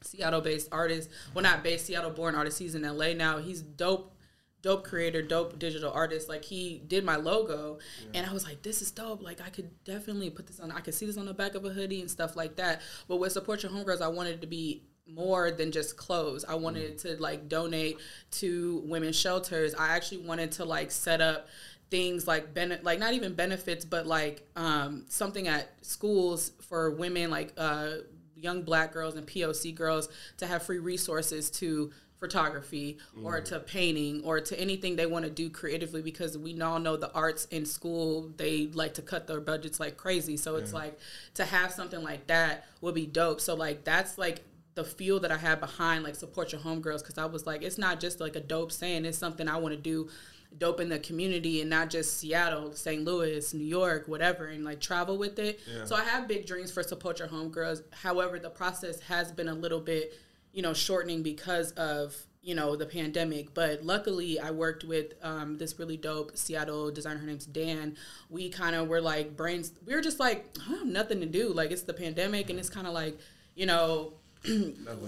Seattle based artist. Well, not based, Seattle born artist. He's in LA now. He's dope dope creator, dope digital artist. Like he did my logo, and I was like, this is dope. Like I could definitely put this on. I could see this on the back of a hoodie and stuff like that. But with support your homegirls, I wanted it to be more than just clothes. I wanted to like donate to women's shelters. I actually wanted to like set up things like ben- like not even benefits but like um, something at schools for women like uh, young black girls and POC girls to have free resources to photography or mm. to painting or to anything they want to do creatively because we all know the arts in school they like to cut their budgets like crazy so it's like to have something like that would be dope so like that's like the feel that I had behind like support your homegirls because I was like it's not just like a dope saying it's something I want to do dope in the community and not just Seattle, St. Louis, New York, whatever, and like travel with it. So I have big dreams for support your homegirls. However, the process has been a little bit, you know, shortening because of you know the pandemic. But luckily, I worked with um, this really dope Seattle designer. Her name's Dan. We kind of were like brains. We were just like I have nothing to do. Like it's the pandemic, and it's kind of like you know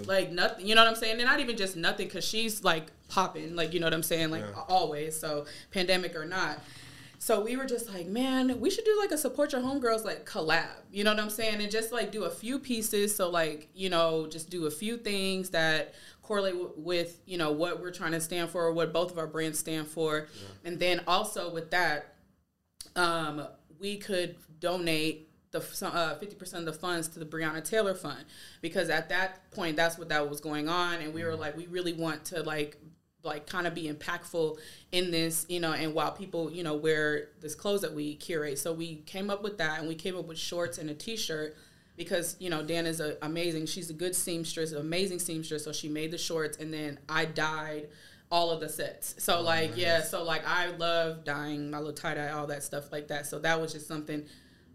like nothing you know what i'm saying and not even just nothing because she's like popping like you know what i'm saying like always so pandemic or not so we were just like man we should do like a support your homegirls like collab. You know what i'm saying? And just like do a few pieces. So like you know just do a few things that correlate w- with you know what we're trying to stand for what both of our brands stand for. And then also with that um, we could donate the uh, 50% of the funds to the Breonna Taylor Fund. Because at that point that's what that was going on. And we were like we really want to like like kind of be impactful in this you know and while people you know wear this clothes that we curate so we came up with that and we came up with shorts and a t-shirt because you know Dan is a, amazing. She's a good seamstress, amazing seamstress. So she made the shorts, and then I dyed all of the sets. So oh, like yeah, so like I love dyeing my little tie dye, all that stuff like that. So that was just something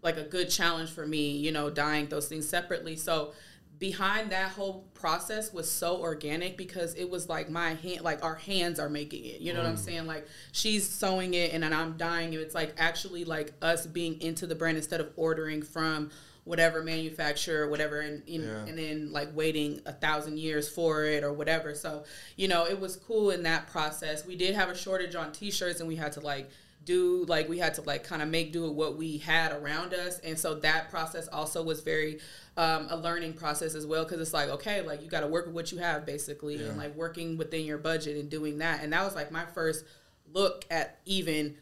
like a good challenge for me, you know, dyeing those things separately. So behind that whole process was so organic because it was like my hand like our hands are making it. You know what i'm mm. saying? Like she's sewing it and then i'm dying it. It's like actually like us being into the brand instead of ordering from whatever manufacturer whatever and and, Yeah. and then like waiting a thousand years for it or whatever. So you know it was cool in that process. We did have a shortage on t-shirts and we had to like do like we had to like kind of make do with what we had around us. And so that process also was very um, a learning process as well because it's like okay like you got to work with what you have basically and like working within your budget and doing that. And that was like my first look at even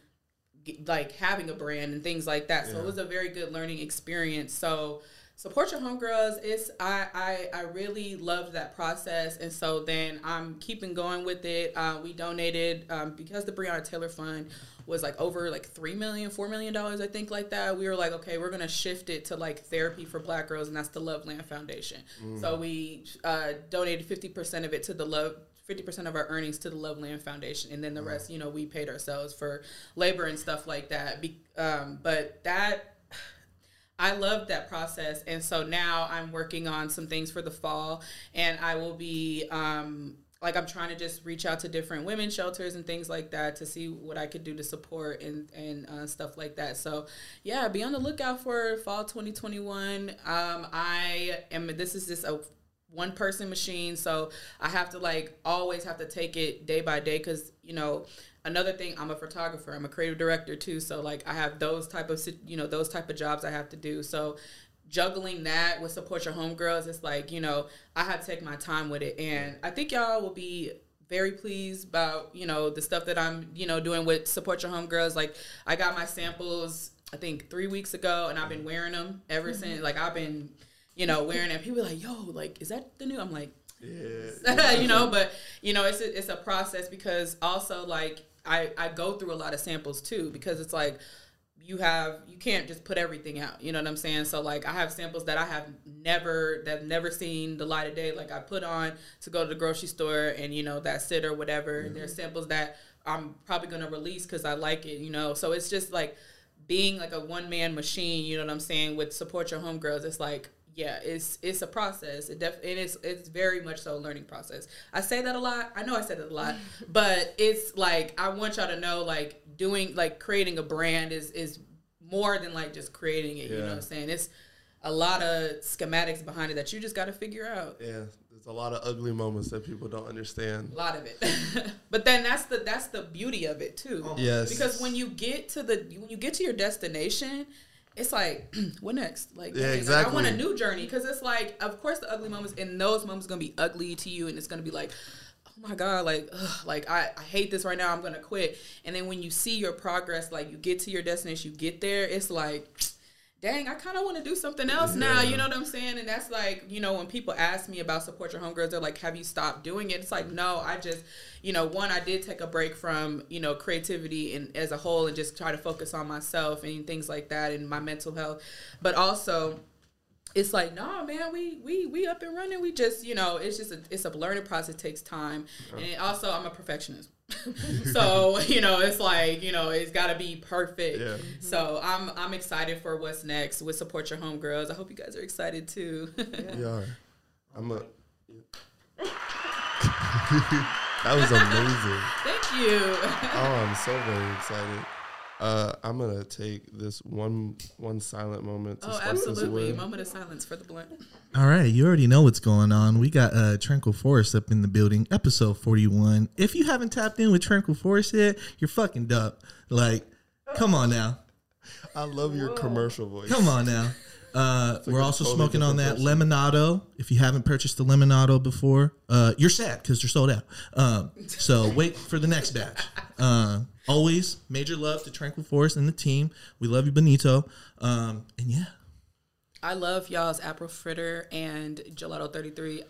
like having a brand and things like that. So it was a very good learning experience. So support your homegirls. It's I, I i really loved that process. And so then i'm keeping going with it. Uh, we donated um, because the breonna taylor fund was like over like three million four million dollars i think like that we were like okay we're gonna shift it to like therapy for black girls and that's the loveland foundation so we uh, donated 50% of it to the love 50% of our earnings to the Loveland Foundation, and then the rest, you know, we paid ourselves for labor and stuff like that. Be, um, but that, I loved that process. And so now I'm working on some things for the fall, and I will be, um, like, I'm trying to just reach out to different women shelters and things like that to see what I could do to support and, and uh, stuff like that. So, yeah, be on the lookout for fall 2021. Um, I am, this is just a one person machine so i have to like always have to take it day by day because you know another thing i'm a photographer i'm a creative director too so like i have those type of you know those type of jobs i have to do so juggling that with support your homegirls it's like you know i have to take my time with it and i think y'all will be very pleased about you know the stuff that i'm you know doing with support your homegirls like i got my samples i think three weeks ago and i've been wearing them ever mm-hmm. since like i've been you know, wearing it. People are like, yo, like, is that the new? I'm like, Yeah. you know, but you know, it's a, it's a process because also like I I go through a lot of samples too because it's like you have you can't just put everything out. You know what I'm saying? So like I have samples that I have never that never seen the light of day. Like I put on to go to the grocery store and you know that sit or whatever. And mm-hmm. there's samples that I'm probably gonna release because I like it. You know, so it's just like being like a one man machine. You know what I'm saying? With support your homegirls, it's like yeah, it's it's a process. It def it is it's very much so a learning process. I say that a lot. I know I said it a lot, but it's like I want y'all to know like doing like creating a brand is is more than like just creating it. You know what I'm saying? It's a lot of schematics behind it that you just got to figure out. Yeah, There's a lot of ugly moments that people don't understand. A lot of it. but then that's the that's the beauty of it too. Yes. Because when you get to the when you get to your destination, it's like what next? Like, Yeah, dang, like, I want a new journey because it's like, of course, the ugly moments and those moments are gonna be ugly to you, and it's gonna be like, oh my god, like, ugh, like I, I hate this right now. I'm gonna quit. And then when you see your progress, like you get to your destination, you get there, it's like. Dang, I kind of want to do something else now. You know what I'm saying? And that's like, you know, when people ask me about support your homegirls, they're like, "Have you stopped doing it?" It's like, no, I just, you know, one, I did take a break from, you know, creativity and as a whole, and just try to focus on myself and things like that and my mental health. But also, it's like, no, man, we we we up and running. We just, you know, it's just a, it's a learning process. It takes time, and also, I'm a perfectionist. so you know, it's like you know, it's got to be perfect. Yeah. So I'm I'm excited for what's next with support your homegirls. I hope you guys are excited too. We are. I'm a. that was amazing. Thank you. Oh, I'm so very excited. Uh, I'm gonna take this one one silent moment to Oh, this absolutely. Moment of silence for the blunt. All right, you already know what's going on. We got uh, Tranquil Forest up in the building, episode 41. If you haven't tapped in with Tranquil Forest yet, you're fucking dumb. Like, come on now. I love your commercial voice. Come on now. Uh, we're also totally smoking on that different lemonado. If you haven't purchased the lemonado before, uh, you're sad because they're sold out. Um, so wait for the next batch. Uh, always major love to Tranquil Forest and the team. We love you, Benito. Um, and yeah, I love y'all's apple fritter and gelato 33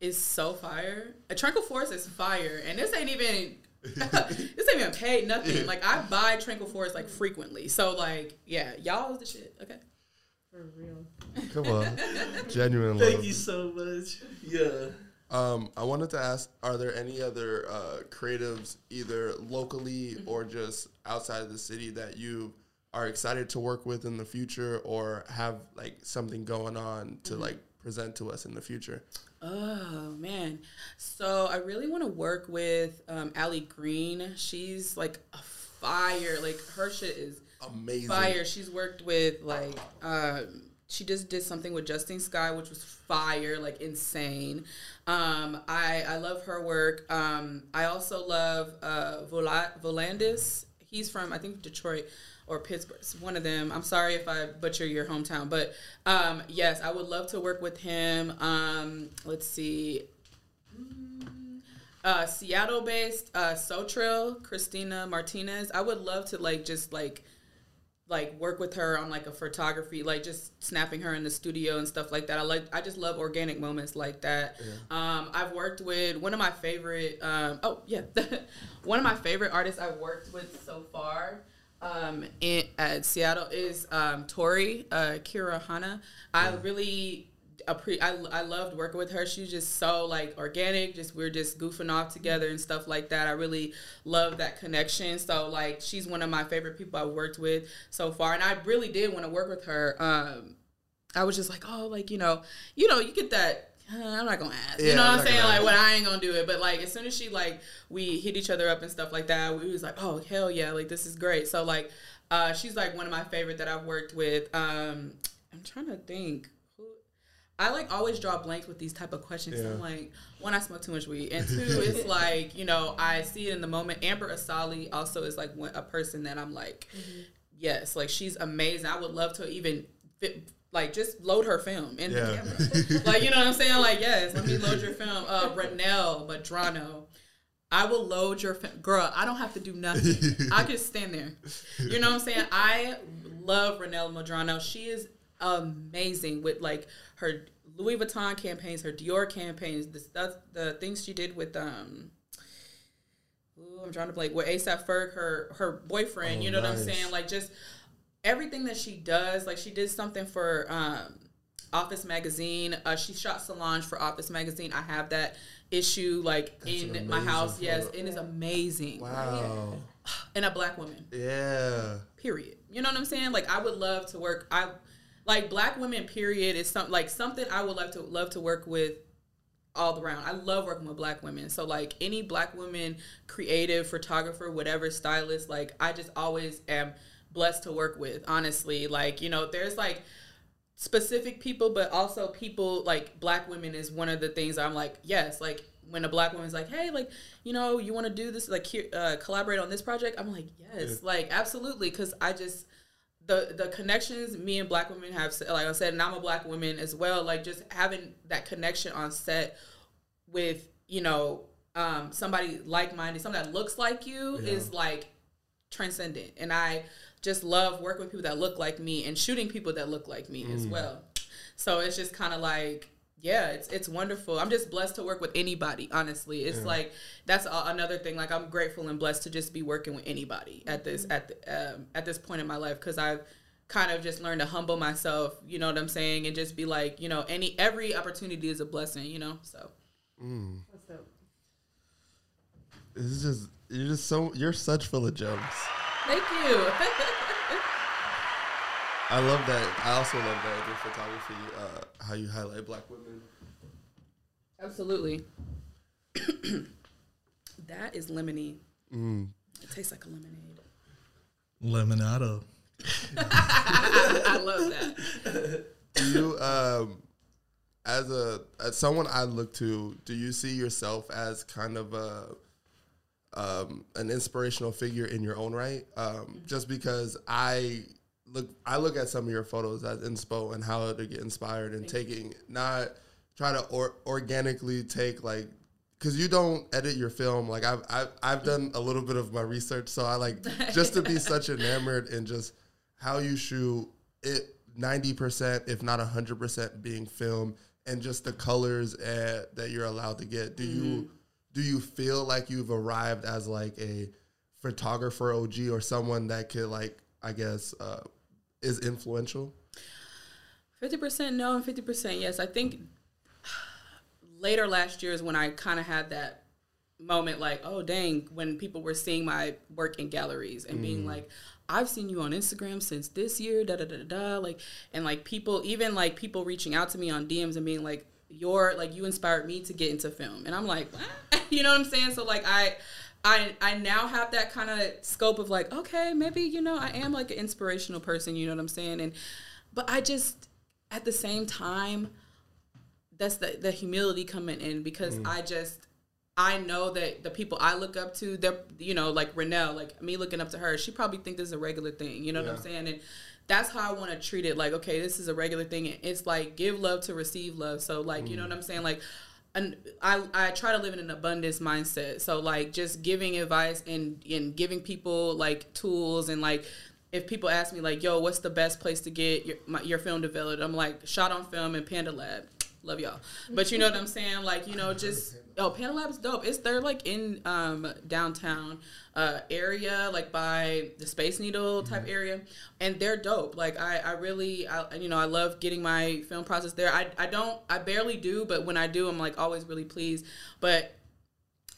is so fire. A Tranquil Forest is fire, and this ain't even this ain't even paid nothing. Like I buy Tranquil Forest like frequently, so like yeah, y'all is the shit. Okay. For real. Come on, genuine love. Thank you so much. Yeah. Um, I wanted to ask: Are there any other uh, creatives, either locally or just outside of the city, that you are excited to work with in the future, or have like something going on to like present to us in the future? Oh man, so I really want to work with um, Allie Green. She's like a fire. Like her shit is Amazing. fire. She's worked with like um, she just did something with Justin Sky, which was fire, like insane. Um, I I love her work. Um, I also love uh, Vola- Volandis. He's from I think Detroit or Pittsburgh. It's one of them. I'm sorry if I butcher your hometown, but um, yes, I would love to work with him. Um, let's see uh, Seattle based uh, Sotril, Christina Martinez. I would love to like just like like work with her on like a photography, like just snapping her in the studio and stuff like that. I like I just love organic moments like that. Um, I've worked with one of my favorite. Um, oh yeah, one of my favorite artists I've worked with so far. Um, in, at Seattle is um, Tori uh, Kira Hana. I really appre- I, I loved working with her. She's just so like organic. Just we're just goofing off together and stuff like that. I really love that connection. So like she's one of my favorite people I've worked with so far, and I really did want to work with her. Um, I was just like, oh, like you know, you know, you get that. I'm not gonna ask. Yeah, you know I'm what I'm saying? Like, ask. when I ain't gonna do it, but like as soon as she like we hit each other up and stuff like that, we was like, oh hell yeah, like this is great. So like, uh, she's like one of my favorite that I've worked with. Um, I'm trying to think. Who I like always draw blanks with these type of questions. Yeah. I'm like, one, I smoke too much weed, and two, it's like you know I see it in the moment. Amber Asaly also is like one, a person that I'm like, yes, like she's amazing. I would love to even fit, like just load her film in Yeah. the camera. like you know what I'm saying? Like yes, let me load your film. Uh, Renell Medrano. I will load your film. Girl, I don't have to do nothing. I just stand there. You know what I'm saying? I love Renell Medrano. She is amazing with like her Louis Vuitton campaigns, her Dior campaigns, the stuff, the things she did with um. Ooh, I'm trying to blank with ASAP Ferg, her her boyfriend. Oh, you know what I'm saying? Like just everything that she does. Like she did something for um, Office Magazine. Uh, she shot Solange for Office Magazine. I have that issue like That's in my house. Yes, photo. it is amazing. Wow. And a black woman. Yeah. Period. You know what I'm saying? Like I would love to work. I like black women. Period is something like something I would love to love to work with all around. I love working with black women. So like any black woman, creative, photographer, whatever, stylist, like I just always am blessed to work with. Honestly, like you know, there's like specific people, but also people like black women is one of the things I'm like, yes, like when a black woman's like, hey, like, you know, you want to do this, like, uh, collaborate on this project, I'm like, yes, like, absolutely, because I just the the connections me and black women have, like I said, and I'm a black woman as well, like just having that connection on set with you know um, somebody like minded, something that looks like you Yeah. is like transcendent, and I just love working with people that look like me and shooting people that look like me as well. So it's just kind of like yeah, it's it's wonderful. I'm just blessed to work with anybody. Honestly, it's like that's a, another thing. Like I'm grateful and blessed to just be working with anybody at this at the, um, at this point in my life because I've kind of just learned to humble myself. You know what I'm saying, and just be like, you know, any every opportunity is a blessing. You know, so What's up? It's just you're just so you're such full of gems. thank you. I love that. I also love that in your photography, uh, how you highlight black women. Absolutely. that is lemony. Mm. It tastes like a lemonade. Lemonado. I love that. Do you, um, as a as someone I look to, do you see yourself as kind of a um, an inspirational figure in your own right? Um, just because I look, I look at some of your photos as inspo and how to get inspired and taking not try to or, organically take like because you don't edit your film. Like I've, I've I've done a little bit of my research so I like just to be such enamored in just how you shoot it 90% if not 100% being film and just the colors uh, that you're allowed to get. Do you do you feel like you've arrived as like a photographer OG or someone that could like I guess uh, is influential Fifty percent no and fifty percent yes. I think later last year is when I kind of had that moment, like, oh dang, when people were seeing my work in galleries and being like, I've seen you on Instagram since this year, da da da da da, like, and like people, even like people reaching out to me on DMs and being like, you're like you inspired me to get into film, and I'm like, what? you know what I'm saying? So like I. I, I now have that kind of scope of like okay maybe you know I am like an inspirational person you know what I'm saying and but I just at the same time that's the, the humility coming in because mm. I just I know that the people I look up to, they're you know like Renell, like me looking up to her, she probably think this is a regular thing. You know what I'm saying? And that's how I want to treat it. Like okay, this is a regular thing. And It's like give love to receive love. So like you know mm. what I'm saying? Like. And I, I try to live in an abundance mindset. So like just giving advice and and giving people like tools and like if people ask me like, "Yo, what's the best place to get your my, your film developed?" I'm like, "Shot on Film and Panda Lab." Love y'all, but you know what I'm saying? Like, you know, just oh, Panda Lab's dope. It's they're like in um downtown uh area, like by the Space Needle type area, and they're dope. Like, I I really I you know I love getting my film process there. I I don't I barely do, but when I do, I'm like always really pleased. But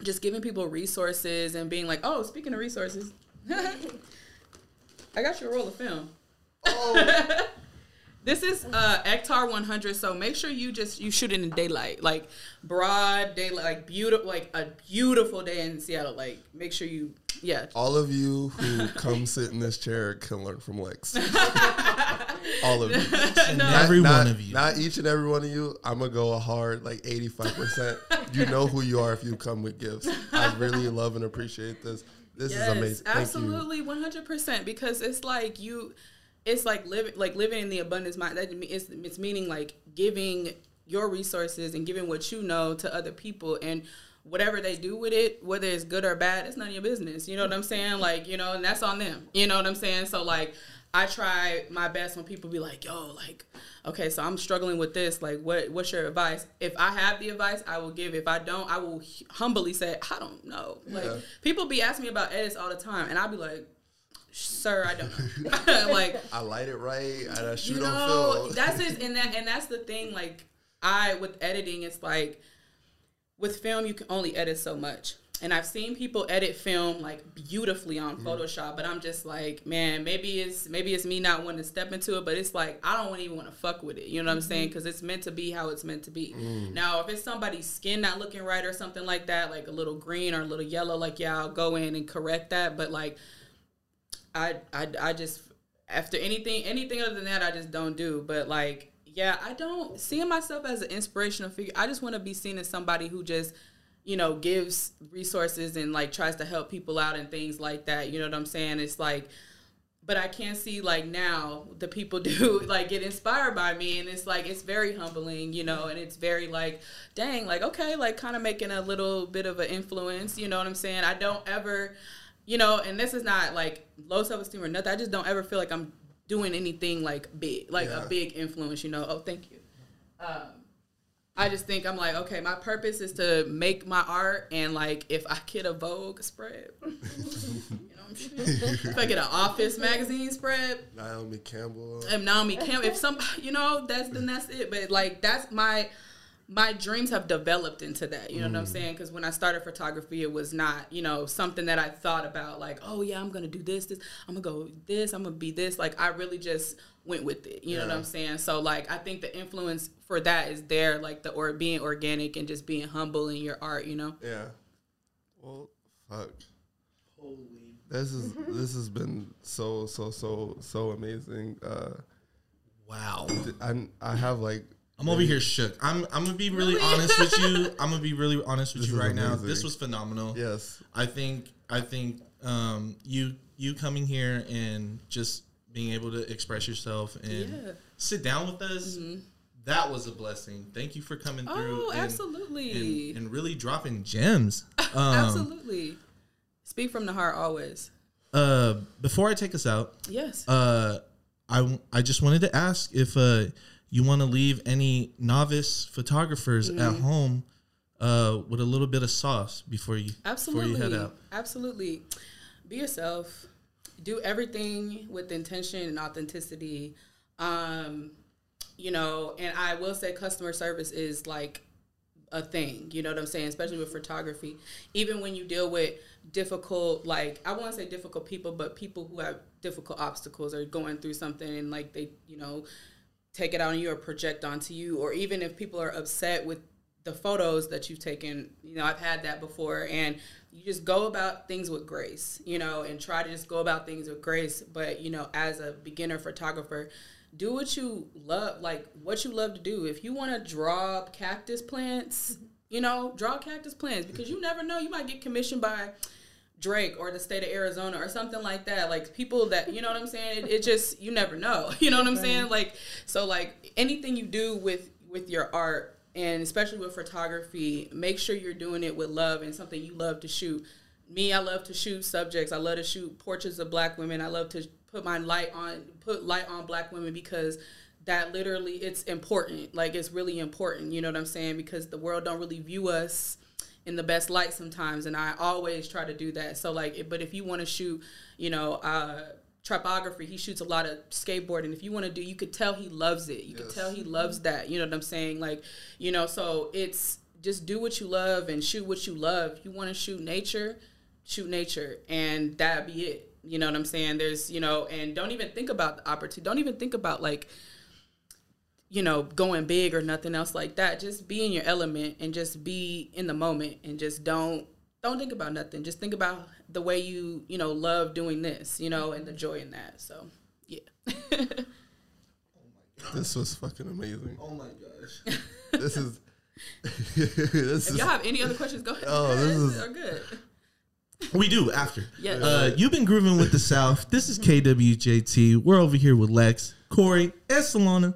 just giving people resources and being like, oh, speaking of resources. I got you a roll of film. oh This is uh Ektar 100, so make sure you just you shoot it in daylight, like broad daylight, like beautiful, like a beautiful day in Seattle. Like make sure you, yeah, All of you who come sit in this chair can learn from Lex. All of you. And Not- every not- one of you. Not each and every one of you. I'm gonna go a hard like 85%. you know who you are if you come with gifts. I really love and appreciate this. This is amazing. Thank absolutely, one hundred percent. Because it's like you, it's like living, like living in the abundance mind. That it's, it's meaning like giving your resources and giving what you know to other people and. Whatever they do with it, whether it's good or bad, it's none of your business. You know what I'm saying? Like, you know, and that's on them. You know what I'm saying? So like I try my best when people be like, "Yo, like, okay, so I'm struggling with this. Like, what what's your advice?" If I have the advice, I will give. If I don't, I will humbly say, "I don't know." Like, Yeah. people be asking me about edits all the time, and I'll be like, "Sir, I don't know." like, I light it right and I shoot you on know, film. that's it, and that and that's the thing. Like, I with editing, it's like with film, you can only edit so much. And I've seen people edit film like beautifully on mm-hmm. Photoshop, but I'm just like, man, maybe it's maybe it's me not wanting to step into it, but it's like I don't even want to fuck with it. You know what I'm mm-hmm. saying? Because it's meant to be how it's meant to be. Mm. Now, if it's somebody's skin not looking right or something like that, like a little green or a little yellow, like yeah, I'll go in and correct that. But like, I I I just after anything anything other than that, I just don't do. But like Yeah, I don't seeing myself as an inspirational figure. I just want to be seen as somebody who just, you know, gives resources and like tries to help people out and things like that. You know what I'm saying? It's like but I can't see like now the people do like get inspired by me and it's like it's very humbling, you know, and it's very like dang, like okay, like kind of making a little bit of an influence, you know what I'm saying? I don't ever you know, and this is not like low self esteem or nothing. I just don't ever feel like I'm doing anything like big, like Yeah. a big influence, you know. Oh, thank you. Um, I just think I'm like, okay, my purpose is to make my art, and like, if I get a Vogue spread, you know, I'm saying? if I get an Office magazine spread, Naomi Campbell. and Naomi Campbell, if some, you know, that's then that's it. But like, that's my my dreams have developed into that. You know what I'm saying? Because when I started photography, it was not, you know, something that I thought about. Like, oh yeah, I'm gonna do this. This I'm gonna go this. I'm gonna be this. Like, I really just went with it. You know what I'm saying? So like, I think the influence for that is there. Like the or being organic and just being humble in your art. You know? Yeah. Well, fuck. Holy. This is this has been so so so so amazing. Uh, Wow. I I have like I'm over here shook. I'm I'm gonna be really Really? honest with you. I'm gonna be really honest with This you is right now. amazing. This was phenomenal. yes I think I think um, you you coming here and just being able to express yourself and Yeah. Mm-hmm. sit down with us. That was a blessing. Thank you for coming through. Oh, and- absolutely. And, and really dropping gems. Um, Absolutely. Speak from the heart always. Uh, before I take us out, Yes. uh, I I just wanted to ask if uh you want to leave any novice photographers Mm-hmm. at home uh with a little bit of sauce before you Absolutely. before you head out. Absolutely. Be yourself. Do everything with intention and authenticity. Um, you know, and I will say customer service is like a thing. You know what I'm saying? Especially with photography. Even when you deal with difficult, like I won't say difficult people, but people who have difficult obstacles or going through something and like they, you know, take it out on you or project onto you, or even if people are upset with the photos that you've taken, you know, I've had that before, and you just go about things with grace, you know, and try to just go about things with grace. But you know, as a beginner photographer, do what you love, like what you love to do. If you want to draw cactus plants, you know, draw cactus plants because you never know, you might get commissioned by Drake or the state of Arizona or something like that. Like people that you know what I'm saying. It, it just you never know. You know what I'm saying. Like so like anything you do with with your art and especially with photography, make sure you're doing it with love and something you love to shoot. Me, I love to shoot subjects. I love to shoot portraits of black women. I love to put my light on put light on black women because that literally it's important. Like it's really important. You know what I'm saying? Because the world don't really view us in the best light sometimes and i always try to do that. So like but if you want to shoot you know uh trapography he shoots a lot of skateboarding. If you want to do you could tell he loves it. You could tell he loves that. You know what i'm saying? Like you know so it's just do what you love and shoot what you love. You want to shoot nature shoot nature and that be it. You know what i'm saying? There's you know and don't even think about the opportunity. Don't even think about like you know, going big or nothing else like that. Just be in your element and just be in the moment and just don't don't think about nothing. Just think about the way you, you know, love doing this, you know, and the joy in that. So, yeah. this was fucking amazing. Oh my gosh. This is this if is y'all have any other questions, go ahead. Oh, this is- are good. We do after. Yes. Uh, you've been grooving with the South. This is KWJT. We're over here with Lex, Corey, and Solana.